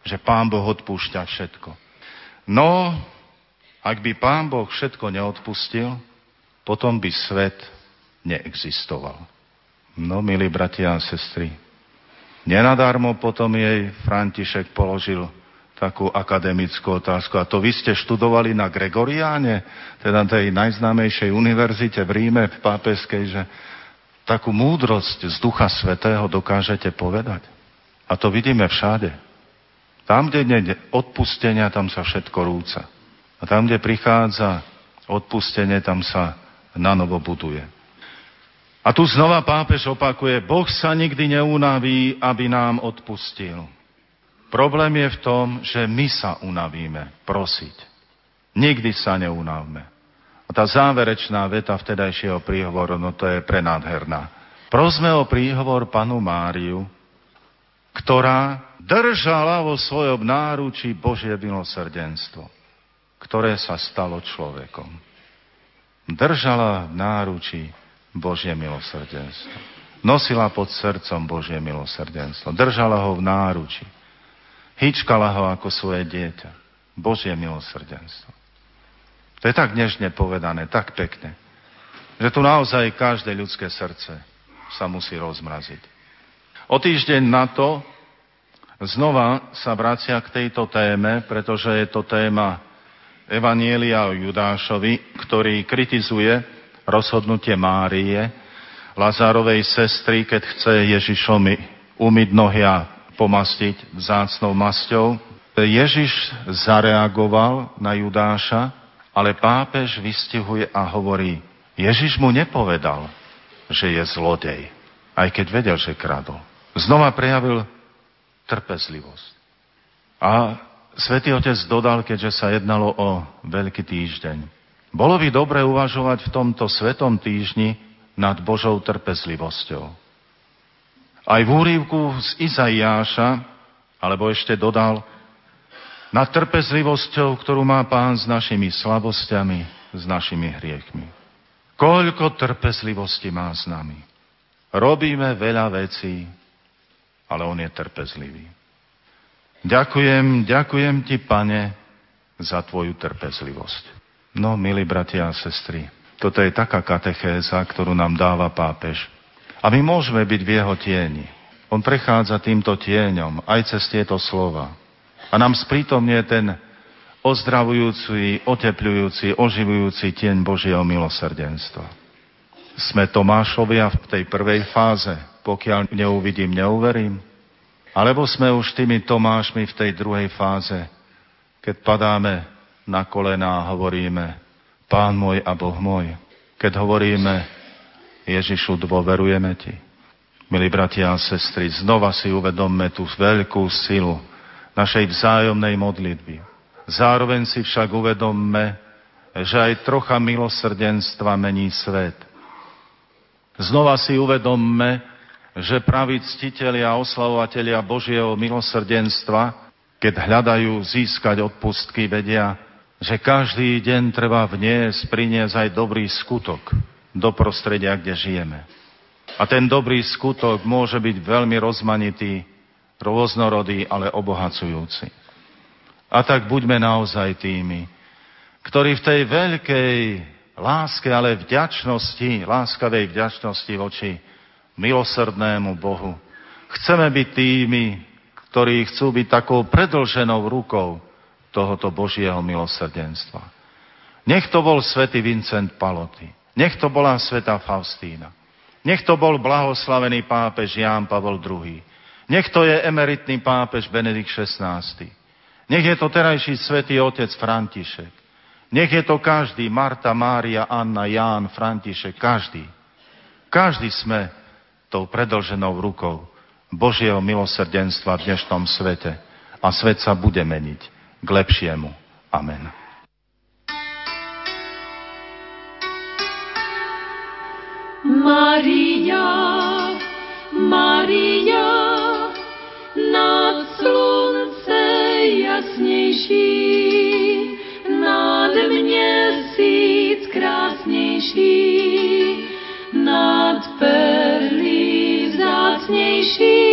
že pán Boh odpúšťa všetko? No, ak by pán Boh všetko neodpustil, potom by svet neexistoval. No, milí bratia a sestry, nenadarmo potom jej František položil takú akademickú otázku. A to vy ste študovali na Gregoriáne, teda tej najznámejšej univerzite v Ríme, v pápeskej, že takú múdrosť z Ducha Svetého dokážete povedať. A to vidíme všade. Tam, kde nie odpustenia, tam sa všetko rúca. A tam, kde prichádza odpustenie, tam sa na novo buduje. A tu znova pápež opakuje, Boh sa nikdy neunaví, aby nám odpustil. Problém je v tom, že my sa unavíme prosiť. Nikdy sa neunavme. A tá záverečná veta vtedajšieho príhovoru, no to je prenádherná. Prosme o príhovor panu Máriu, ktorá držala vo svojom náručí Božie milosrdenstvo, ktoré sa stalo človekom. Držala v náručí Božie milosrdenstvo. Nosila pod srdcom Božie milosrdenstvo. Držala ho v náručí. Hýčkala ho ako svoje dieťa. Božie milosrdenstvo. To je tak nežne povedané, tak pekne, že tu naozaj každé ľudské srdce sa musí rozmraziť. O týždeň na to znova sa vracia k tejto téme, pretože je to téma Evanielia o Judášovi, ktorý kritizuje rozhodnutie Márie, Lazárovej sestry, keď chce Ježišovi umyť nohy a pomastiť vzácnou masťou. Ježiš zareagoval na Judáša, ale pápež vystihuje a hovorí, Ježiš mu nepovedal, že je zlodej, aj keď vedel, že kradol. Znova prejavil trpezlivosť. A svätý Otec dodal, keďže sa jednalo o Veľký týždeň. Bolo by dobre uvažovať v tomto svetom týždni nad Božou trpezlivosťou. Aj v úrivku z Izaiáša, alebo ešte dodal, nad trpezlivosťou, ktorú má pán s našimi slabosťami, s našimi hriechmi. Koľko trpezlivosti má s nami. Robíme veľa vecí, ale on je trpezlivý. Ďakujem, ďakujem ti, pane, za tvoju trpezlivosť. No, milí bratia a sestry, toto je taká katechéza, ktorú nám dáva pápež a my môžeme byť v jeho tieni. On prechádza týmto tieňom aj cez tieto slova. A nám sprítomne ten ozdravujúci, otepľujúci, oživujúci tieň Božieho milosrdenstva. Sme Tomášovia v tej prvej fáze, pokiaľ neuvidím, neuverím. Alebo sme už tými Tomášmi v tej druhej fáze, keď padáme na kolená a hovoríme Pán môj a Boh môj. Keď hovoríme Ježišu, dôverujeme Ti. Milí bratia a sestry, znova si uvedomme tú veľkú silu našej vzájomnej modlitby. Zároveň si však uvedomme, že aj trocha milosrdenstva mení svet. Znova si uvedomme, že praví ctiteľi a oslavovatelia Božieho milosrdenstva, keď hľadajú získať odpustky, vedia, že každý deň treba vniesť, priniesť aj dobrý skutok, do prostredia, kde žijeme. A ten dobrý skutok môže byť veľmi rozmanitý, rôznorodý, ale obohacujúci. A tak buďme naozaj tými, ktorí v tej veľkej láske, ale vďačnosti, láskavej vďačnosti voči milosrdnému Bohu. Chceme byť tými, ktorí chcú byť takou predlženou rukou tohoto Božieho milosrdenstva. Nech to bol svätý Vincent Paloty, nech to bola sveta Faustína, nech to bol blahoslavený pápež Ján Pavol II, nech to je emeritný pápež Benedikt XVI, nech je to terajší svätý otec František, nech je to každý, Marta, Mária, Anna, Ján, František, každý. Každý sme tou predlženou rukou Božieho milosrdenstva v dnešnom svete a svet sa bude meniť k lepšiemu. Amen. Maria, Maria, nad slunce jasniejsi, nad měsíc krásnější, nad perly vzácnější.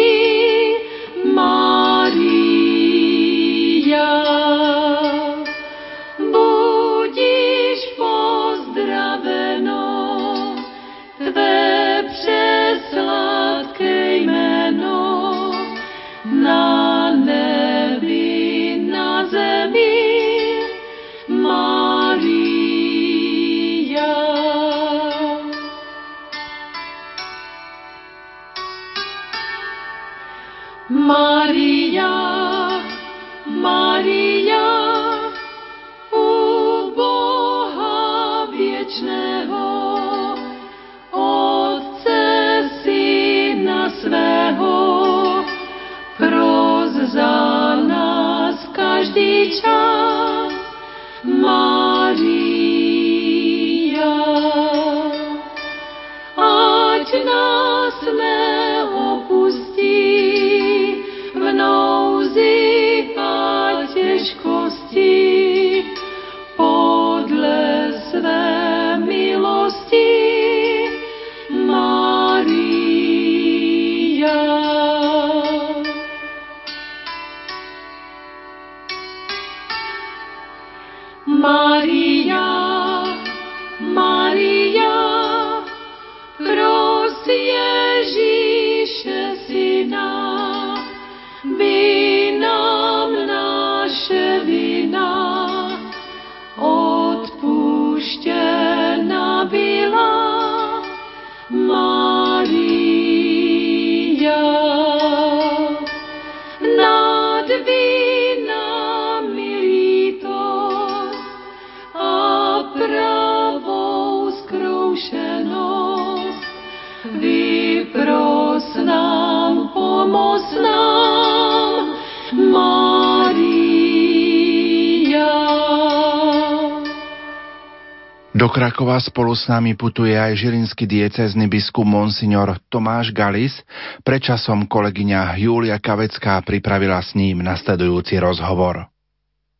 Krakova spolu s nami putuje aj žilinský diecezny biskup Monsignor Tomáš Galis. Prečasom kolegyňa Júlia Kavecká pripravila s ním nasledujúci rozhovor.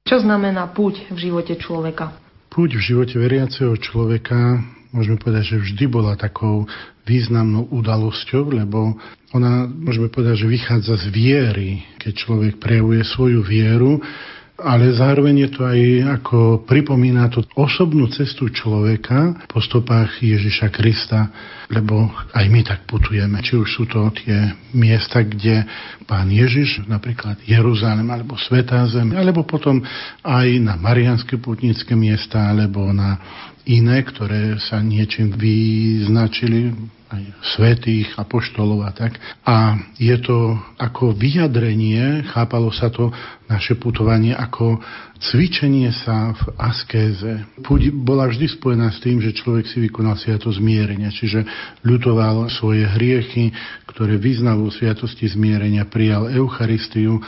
Čo znamená púť v živote človeka? Púť v živote veriaceho človeka môžeme povedať, že vždy bola takou významnou udalosťou, lebo ona, môžeme povedať, že vychádza z viery. Keď človek prejavuje svoju vieru, ale zároveň je to aj ako pripomína to osobnú cestu človeka po stopách Ježiša Krista, lebo aj my tak putujeme. Či už sú to tie miesta, kde pán Ježiš, napríklad Jeruzalem alebo Svetá Zem, alebo potom aj na Marianské putnické miesta, alebo na iné, ktoré sa niečím vyznačili aj svetých, apoštolov a tak. A je to ako vyjadrenie, chápalo sa to naše putovanie ako cvičenie sa v askéze. Púť bola vždy spojená s tým, že človek si vykonal sviato zmierenia, čiže ľutoval svoje hriechy, ktoré vyznal vo sviatosti zmierenia, prijal Eucharistiu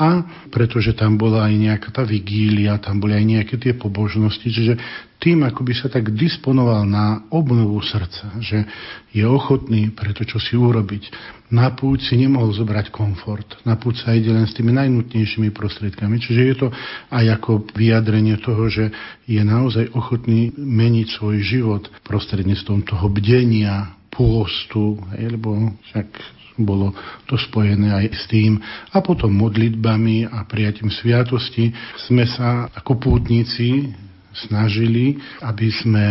a pretože tam bola aj nejaká tá vigília, tam boli aj nejaké tie pobožnosti, čiže tým ako by sa tak disponoval na obnovu srdca, že je ochotný pre to, čo si urobiť. Na púť si nemohol zobrať komfort. Na púť sa ide len s tými najnutnejšími prostriedkami. Čiže je to aj ako vyjadrenie toho, že je naozaj ochotný meniť svoj život prostredníctvom toho bdenia, pôstu, lebo však bolo to spojené aj s tým. A potom modlitbami a prijatím sviatosti sme sa ako pútnici snažili, aby sme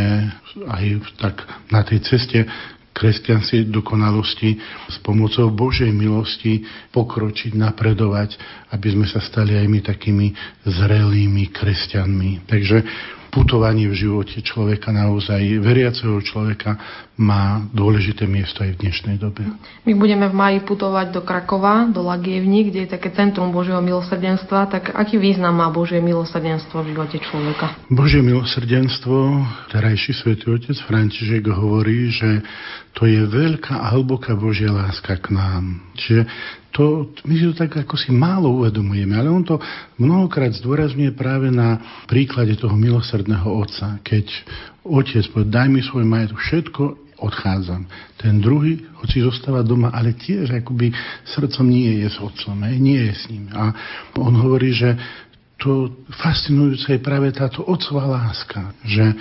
aj tak na tej ceste kresťanskej dokonalosti s pomocou Božej milosti pokročiť, napredovať, aby sme sa stali aj my takými zrelými kresťanmi. Takže putovanie v živote človeka naozaj, veriaceho človeka, má dôležité miesto aj v dnešnej dobe. My budeme v maji putovať do Krakova, do Lagievni, kde je také centrum Božieho milosrdenstva. Tak aký význam má Božie milosrdenstvo v živote človeka? Božie milosrdenstvo, terajší svätý otec František hovorí, že to je veľká a hlboká Božia láska k nám. Čiže to, my si to tak ako si málo uvedomujeme, ale on to mnohokrát zdôrazňuje práve na príklade toho milosrdného otca. Keď otec povie, daj mi svoj majetok, všetko odchádzam. Ten druhý, hoci zostáva doma, ale tiež akoby srdcom nie je s otcom, nie je s ním. A on hovorí, že to fascinujúce je práve táto otcová láska, že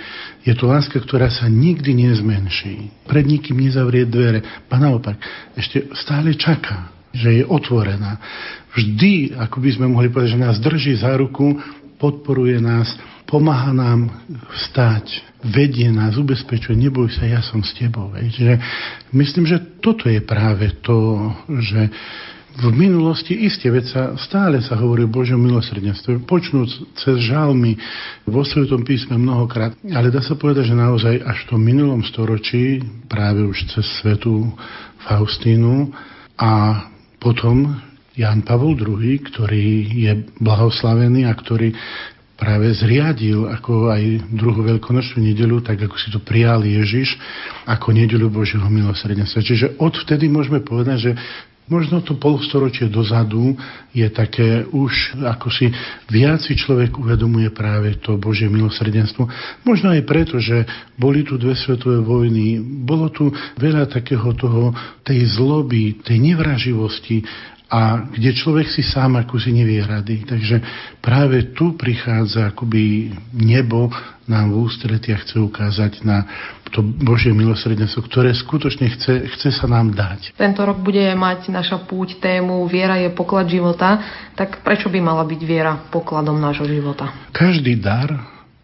je to láska, ktorá sa nikdy nezmenší. Pred nikým nezavrie dvere, a naopak, ešte stále čaká že je otvorená. Vždy, ako by sme mohli povedať, že nás drží za ruku, podporuje nás, pomáha nám vstať, vedie nás, ubezpečuje, neboj sa, ja som s tebou. Čiže myslím, že toto je práve to, že v minulosti isté, veď stále sa hovorí o Božom milosrdenstve, počnúc cez žalmy vo Svetom písme mnohokrát, ale dá sa povedať, že naozaj až v tom minulom storočí, práve už cez Svetu Faustínu a potom Jan Pavol II, ktorý je blahoslavený a ktorý práve zriadil ako aj druhú veľkonočnú nedelu, tak ako si to prijal Ježiš, ako nedelu Božieho milosrdenstva. Čiže odvtedy môžeme povedať, že možno to polstoročie dozadu je také už, ako si viac si človek uvedomuje práve to Božie milosrdenstvo. Možno aj preto, že boli tu dve svetové vojny, bolo tu veľa takého toho, tej zloby, tej nevraživosti a kde človek si sám ako si nevie rady. Takže práve tu prichádza akoby nebo nám v ústrety a chce ukázať na to Božie milosrdenstvo, ktoré skutočne chce, chce sa nám dať. Tento rok bude mať naša púť tému Viera je poklad života, tak prečo by mala byť viera pokladom nášho života? Každý dar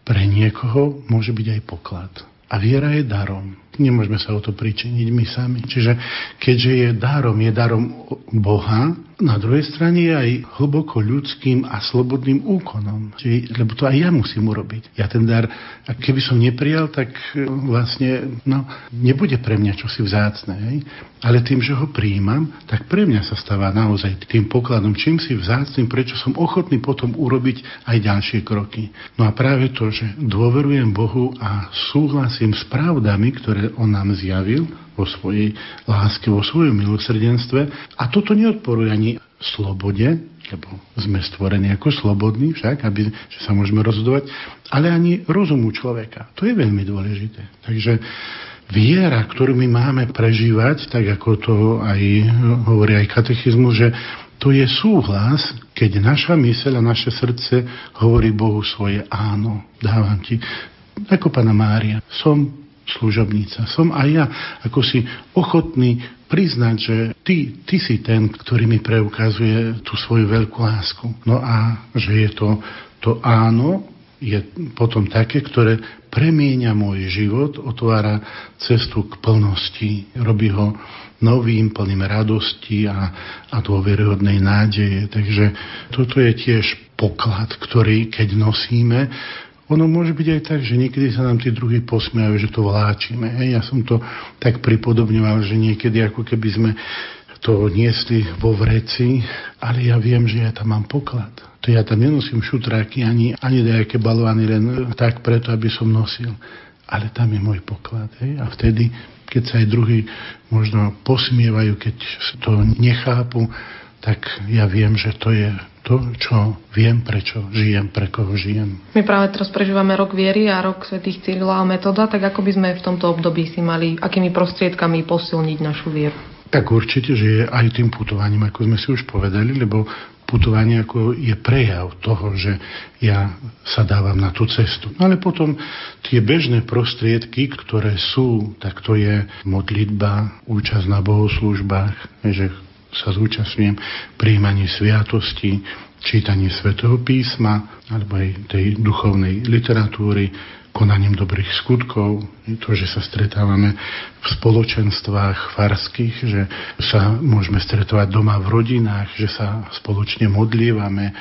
pre niekoho môže byť aj poklad. A viera je darom. Nemôžeme sa o to pričiniť my sami. Čiže keďže je darom, je darom Boha, na druhej strane je aj hlboko ľudským a slobodným úkonom. Čiže, lebo to aj ja musím urobiť. Ja ten dar, a keby som neprijal, tak e, vlastne no, nebude pre mňa čosi vzácne. Hej? Ale tým, že ho príjmam, tak pre mňa sa stáva naozaj tým pokladom, čím si vzácným, prečo som ochotný potom urobiť aj ďalšie kroky. No a práve to, že dôverujem Bohu a súhlasím s pravdami, ktoré On nám zjavil, vo svojej láske, vo svojom milosrdenstve. A toto neodporuje ani slobode, lebo sme stvorení ako slobodní však, aby, že sa môžeme rozhodovať, ale ani rozumu človeka. To je veľmi dôležité. Takže viera, ktorú my máme prežívať, tak ako to aj hovorí aj katechizmus, že to je súhlas, keď naša myseľ a naše srdce hovorí Bohu svoje áno, dávam ti. Ako pána Mária, som služobnica. Som aj ja ako si ochotný priznať, že ty, ty si ten, ktorý mi preukazuje tú svoju veľkú lásku. No a že je to, to áno, je potom také, ktoré premieňa môj život, otvára cestu k plnosti, robí ho novým, plným radosti a, a dôveryhodnej nádeje. Takže toto je tiež poklad, ktorý keď nosíme, ono môže byť aj tak, že niekedy sa nám tí druhí posmiajú, že to vláčime. Hej. Ja som to tak pripodobňoval, že niekedy ako keby sme to niesli vo vreci, ale ja viem, že ja tam mám poklad. To ja tam nenosím šutráky ani, ani nejaké balvány len tak preto, aby som nosil. Ale tam je môj poklad. Hej. A vtedy, keď sa aj druhí možno posmievajú, keď to nechápu, tak ja viem, že to je to, čo viem, prečo žijem, pre koho žijem. My práve teraz prežívame rok viery a rok svetých Cyrila a metoda, tak ako by sme v tomto období si mali, akými prostriedkami posilniť našu vieru? Tak určite, že je aj tým putovaním, ako sme si už povedali, lebo putovanie ako je prejav toho, že ja sa dávam na tú cestu. No ale potom tie bežné prostriedky, ktoré sú, tak to je modlitba, účasť na bohoslužbách, že sa zúčastňujem príjmaní sviatosti, čítanie svätého písma alebo aj tej duchovnej literatúry, konaním dobrých skutkov, to, že sa stretávame v spoločenstvách farských, že sa môžeme stretovať doma v rodinách, že sa spoločne modlívame,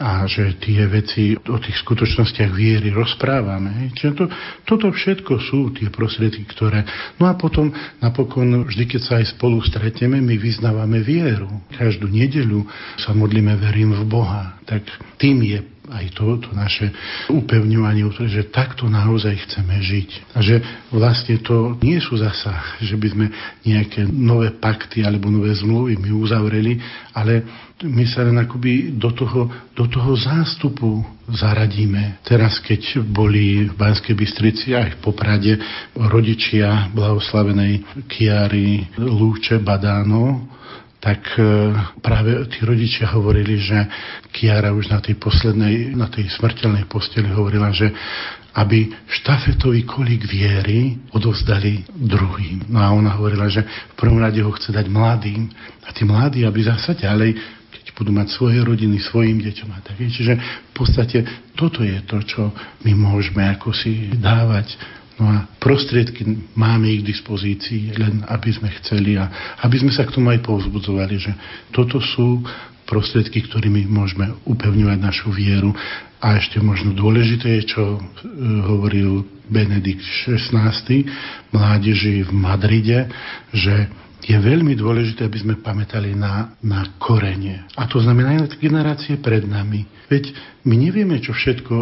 a že tie veci o tých skutočnostiach viery rozprávame. Čiže to, toto všetko sú tie prostriedky, ktoré... No a potom napokon, vždy keď sa aj spolu stretneme, my vyznávame vieru. Každú nedeľu sa modlíme, verím v Boha. Tak tým je aj to, to naše upevňovanie, že takto naozaj chceme žiť. A že vlastne to nie sú zasa, že by sme nejaké nové pakty alebo nové zmluvy my uzavreli, ale my sa len akoby do toho, do toho zástupu zaradíme. Teraz, keď boli v Banskej Bystrici aj v Poprade rodičia blahoslavenej Kiary Lúče Badáno, tak e, práve tí rodičia hovorili, že Kiara už na tej poslednej, na tej smrteľnej posteli hovorila, že aby štafetový kolík viery odovzdali druhým. No a ona hovorila, že v prvom rade ho chce dať mladým a tí mladí, aby zasa ďalej budú mať svoje rodiny, svojim deťom a tak. Čiže v podstate toto je to, čo my môžeme ako si dávať No a prostriedky máme ich k dispozícii, len aby sme chceli a aby sme sa k tomu aj povzbudzovali, že toto sú prostriedky, ktorými môžeme upevňovať našu vieru. A ešte možno dôležité je, čo e, hovoril Benedikt XVI, mládeži v Madride, že je veľmi dôležité, aby sme pamätali na, na korene. A to znamená aj generácie pred nami. Veď my nevieme, čo všetko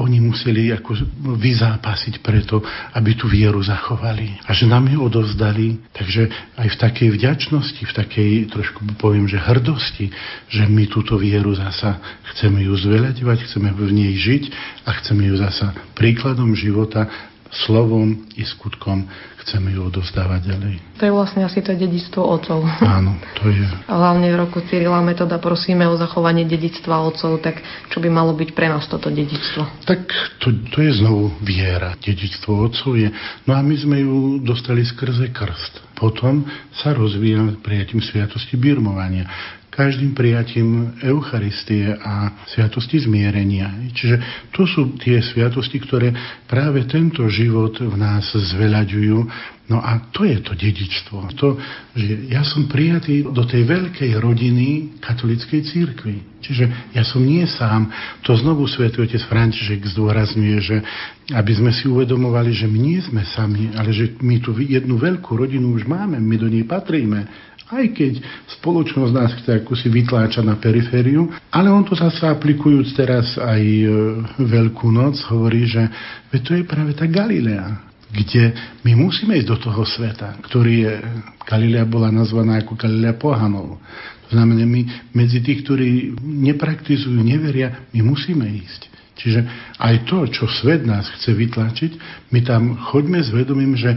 oni museli ako vyzápasiť preto, aby tú vieru zachovali. A že nám ju odovzdali. Takže aj v takej vďačnosti, v takej, trošku poviem, že hrdosti, že my túto vieru zasa chceme ju zveľaďovať, chceme v nej žiť a chceme ju zasa príkladom života slovom i skutkom chceme ju odovzdávať ďalej. To je vlastne asi to dedictvo otcov. Áno, to je. A hlavne v roku Cyrila metoda prosíme o zachovanie dedictva otcov, tak čo by malo byť pre nás toto dedictvo? Tak to, to je znovu viera. Dedictvo otcov je. No a my sme ju dostali skrze krst. Potom sa rozvíja prijatím sviatosti birmovania každým prijatím Eucharistie a sviatosti zmierenia. Čiže to sú tie sviatosti, ktoré práve tento život v nás zveľaďujú. No a to je to dedičstvo. To, že ja som prijatý do tej veľkej rodiny katolíckej církvy. Čiže ja som nie sám. To znovu svätý otec František zdôrazňuje, že aby sme si uvedomovali, že my nie sme sami, ale že my tu jednu veľkú rodinu už máme, my do nej patríme aj keď spoločnosť nás chce ako si vytláčať na perifériu, ale on to zase aplikujúc teraz aj e, Veľkú noc, hovorí, že to je práve tá Galilea, kde my musíme ísť do toho sveta, ktorý je, Galilea bola nazvaná ako Galilea pohanov. To znamená, my medzi tých, ktorí nepraktizujú, neveria, my musíme ísť. Čiže aj to, čo svet nás chce vytlačiť, my tam choďme s vedomím, že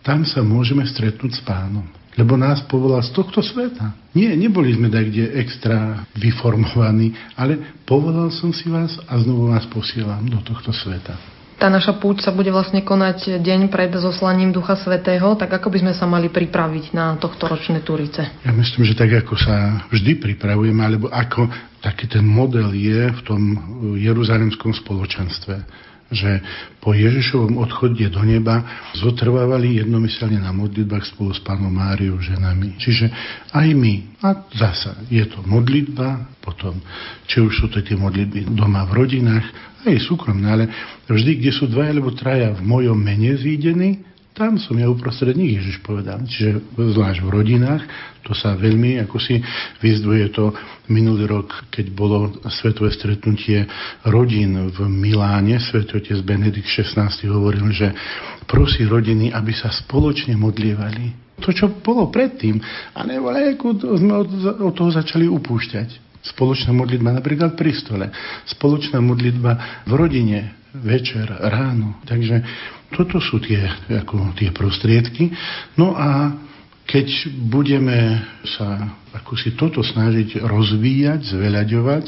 tam sa môžeme stretnúť s pánom lebo nás povolal z tohto sveta. Nie, neboli sme tak kde extra vyformovaní, ale povolal som si vás a znovu vás posielam do tohto sveta. Tá naša púť sa bude vlastne konať deň pred zoslaním Ducha Svetého, tak ako by sme sa mali pripraviť na tohto ročné Turice? Ja myslím, že tak ako sa vždy pripravujeme, alebo ako taký ten model je v tom jeruzalemskom spoločenstve že po Ježišovom odchode do neba zotrvávali jednomyselne na modlitbách spolu s pánom Máriou ženami. Čiže aj my. A zasa je to modlitba, potom, či už sú to tie modlitby doma v rodinách, aj súkromné, ale vždy, kde sú dva alebo traja v mojom mene zídení, tam som ja uprostred nich, Ježiš povedal. Čiže zvlášť v rodinách, to sa veľmi, ako si vyzdvuje to minulý rok, keď bolo svetové stretnutie rodín v Miláne, svetý otec Benedikt XVI hovoril, že prosí rodiny, aby sa spoločne modlievali. To, čo bolo predtým. A ako sme od, od toho začali upúšťať. Spoločná modlitba napríklad pri stole. Spoločná modlitba v rodine, večer, ráno. Takže toto sú tie, ako, tie prostriedky. No a keď budeme sa ako si toto snažiť rozvíjať, zveľaďovať,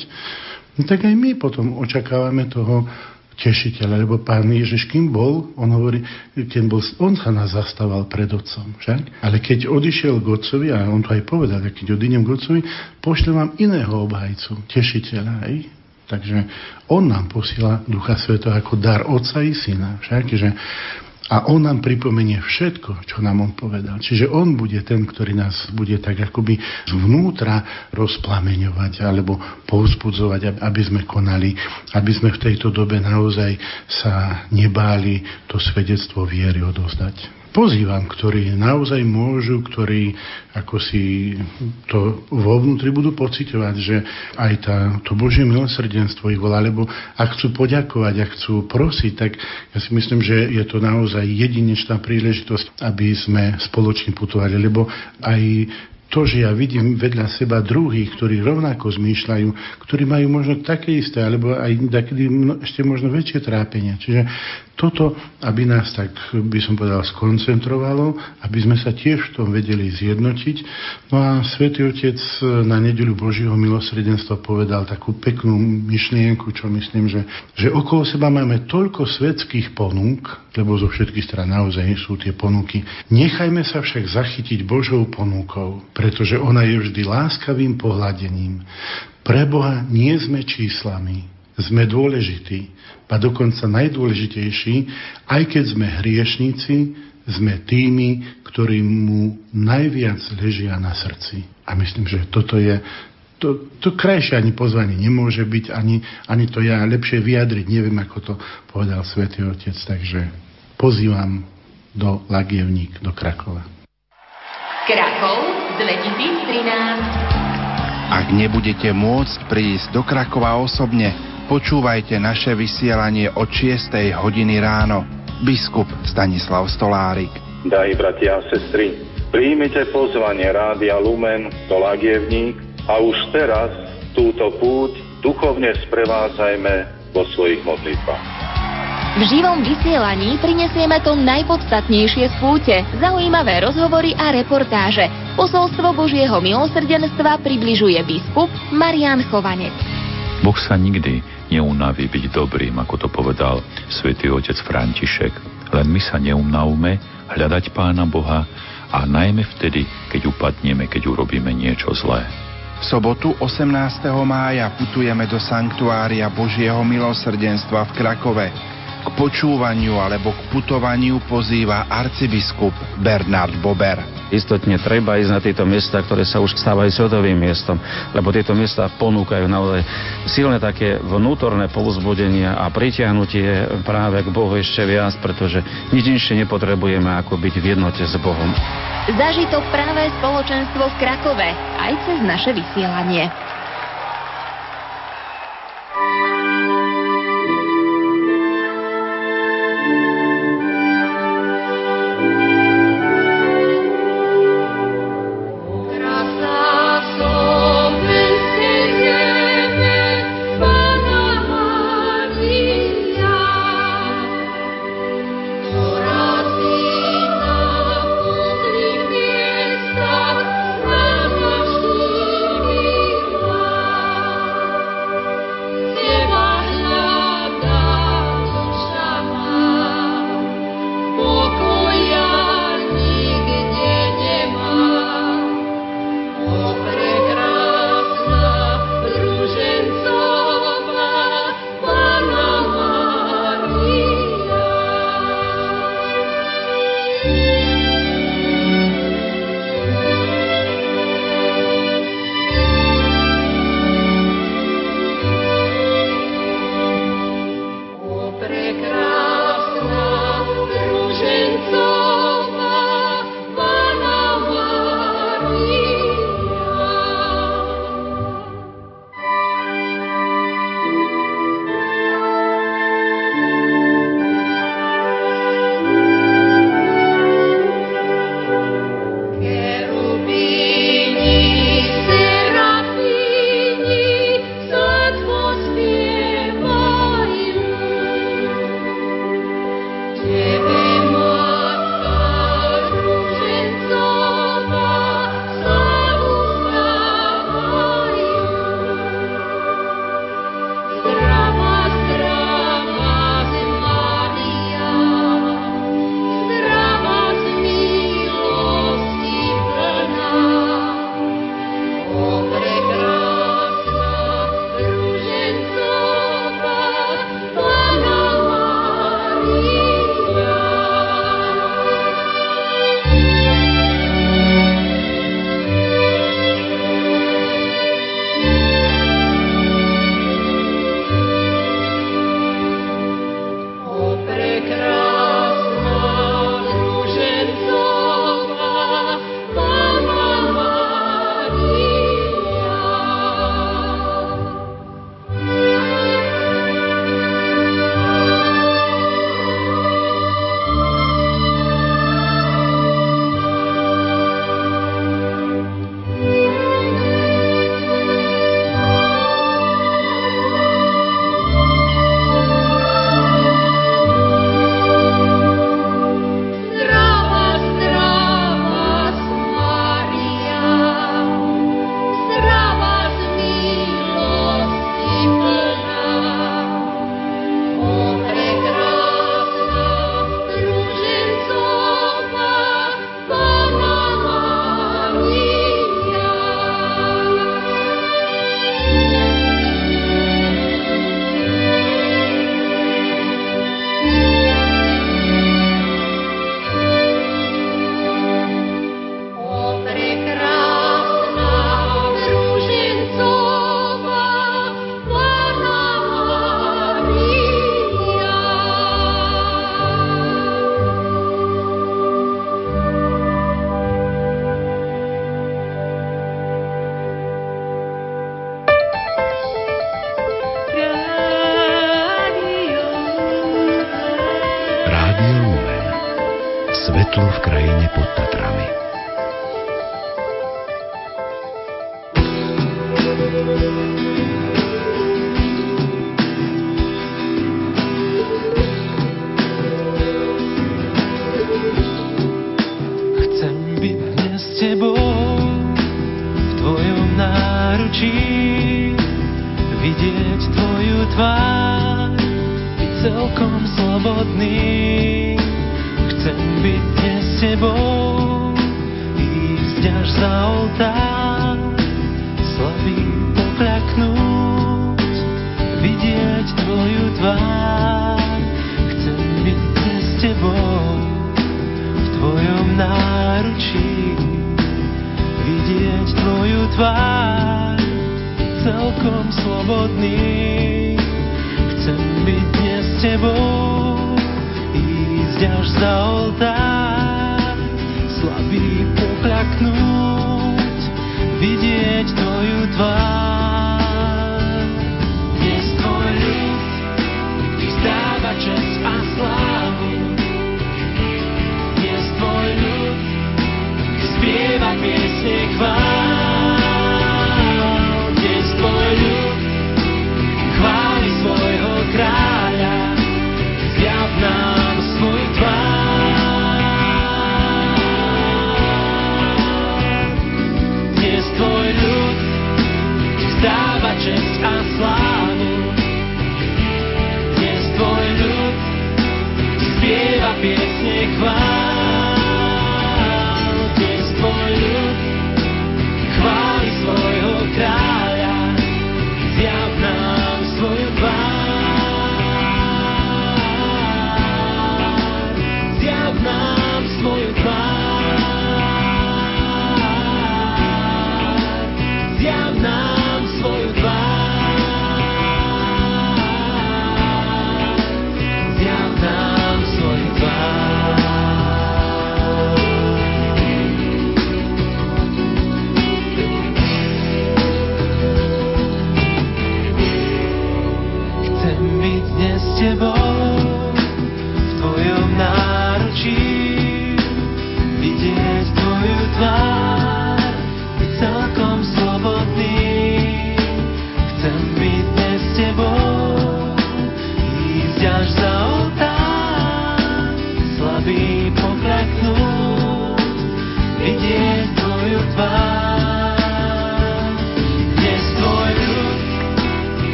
no tak aj my potom očakávame toho tešiteľ, lebo pán Ježiš, kým bol, on hovorí, keď bol, on sa nás zastával pred otcom, však? Ale keď odišiel k otcovi, a on to aj povedal, keď odídem k otcovi, pošlem vám iného obhajcu, tešiteľa, aj? Takže on nám posiela Ducha Sveto ako dar otca i syna, však? Že a on nám pripomenie všetko, čo nám on povedal. Čiže on bude ten, ktorý nás bude tak akoby zvnútra rozplameňovať alebo povzbudzovať, aby sme konali, aby sme v tejto dobe naozaj sa nebáli to svedectvo viery odozdať pozývam, ktorí naozaj môžu, ktorí ako si to vo vnútri budú pocitovať, že aj tá, to Božie milosrdenstvo ich volá, lebo ak chcú poďakovať, ak chcú prosiť, tak ja si myslím, že je to naozaj jedinečná príležitosť, aby sme spoločne putovali, lebo aj to, že ja vidím vedľa seba druhých, ktorí rovnako zmýšľajú, ktorí majú možno také isté, alebo aj takedy ešte možno väčšie trápenia. Čiže toto, aby nás tak, by som povedal, skoncentrovalo, aby sme sa tiež v tom vedeli zjednotiť. No a Svetý Otec na nedeľu Božího milosredenstva povedal takú peknú myšlienku, čo myslím, že, že okolo seba máme toľko svetských ponúk, lebo zo všetkých stran naozaj sú tie ponuky. Nechajme sa však zachytiť Božou ponúkou, pretože ona je vždy láskavým pohľadením. Pre Boha nie sme číslami, sme dôležití, a dokonca najdôležitejší, aj keď sme hriešníci, sme tými, ktorí mu najviac ležia na srdci. A myslím, že toto je to, to krajšie ani pozvanie nemôže byť, ani, ani to ja lepšie vyjadriť. Neviem, ako to povedal svätý Otec, takže pozývam do Lagievník, do Krakova. Krakov 2013 Ak nebudete môcť prísť do Krakova osobne, počúvajte naše vysielanie od 6. hodiny ráno. Biskup Stanislav Stolárik. Daj, bratia a sestry, príjmite pozvanie Rádia Lumen do Lagievník a už teraz túto púť duchovne sprevádzajme vo svojich modlitbách. V živom vysielaní prinesieme to najpodstatnejšie z púte, zaujímavé rozhovory a reportáže. Posolstvo Božieho milosrdenstva približuje biskup Marian Chovanec. Boh sa nikdy neunaví byť dobrým, ako to povedal svätý otec František. Len my sa neumnavme hľadať Pána Boha a najmä vtedy, keď upadneme, keď urobíme niečo zlé. V sobotu 18. mája putujeme do sanktuária Božieho milosrdenstva v Krakove. K počúvaniu alebo k putovaniu pozýva arcibiskup Bernard Bober. Istotne treba ísť na tieto miesta, ktoré sa už stávajú svetovým miestom, lebo tieto miesta ponúkajú naozaj silné také vnútorné povzbudenia a pritiahnutie práve k Bohu ešte viac, pretože nič inšie nepotrebujeme ako byť v jednote s Bohom. Zažitok práve spoločenstvo v Krakove aj cez naše vysielanie.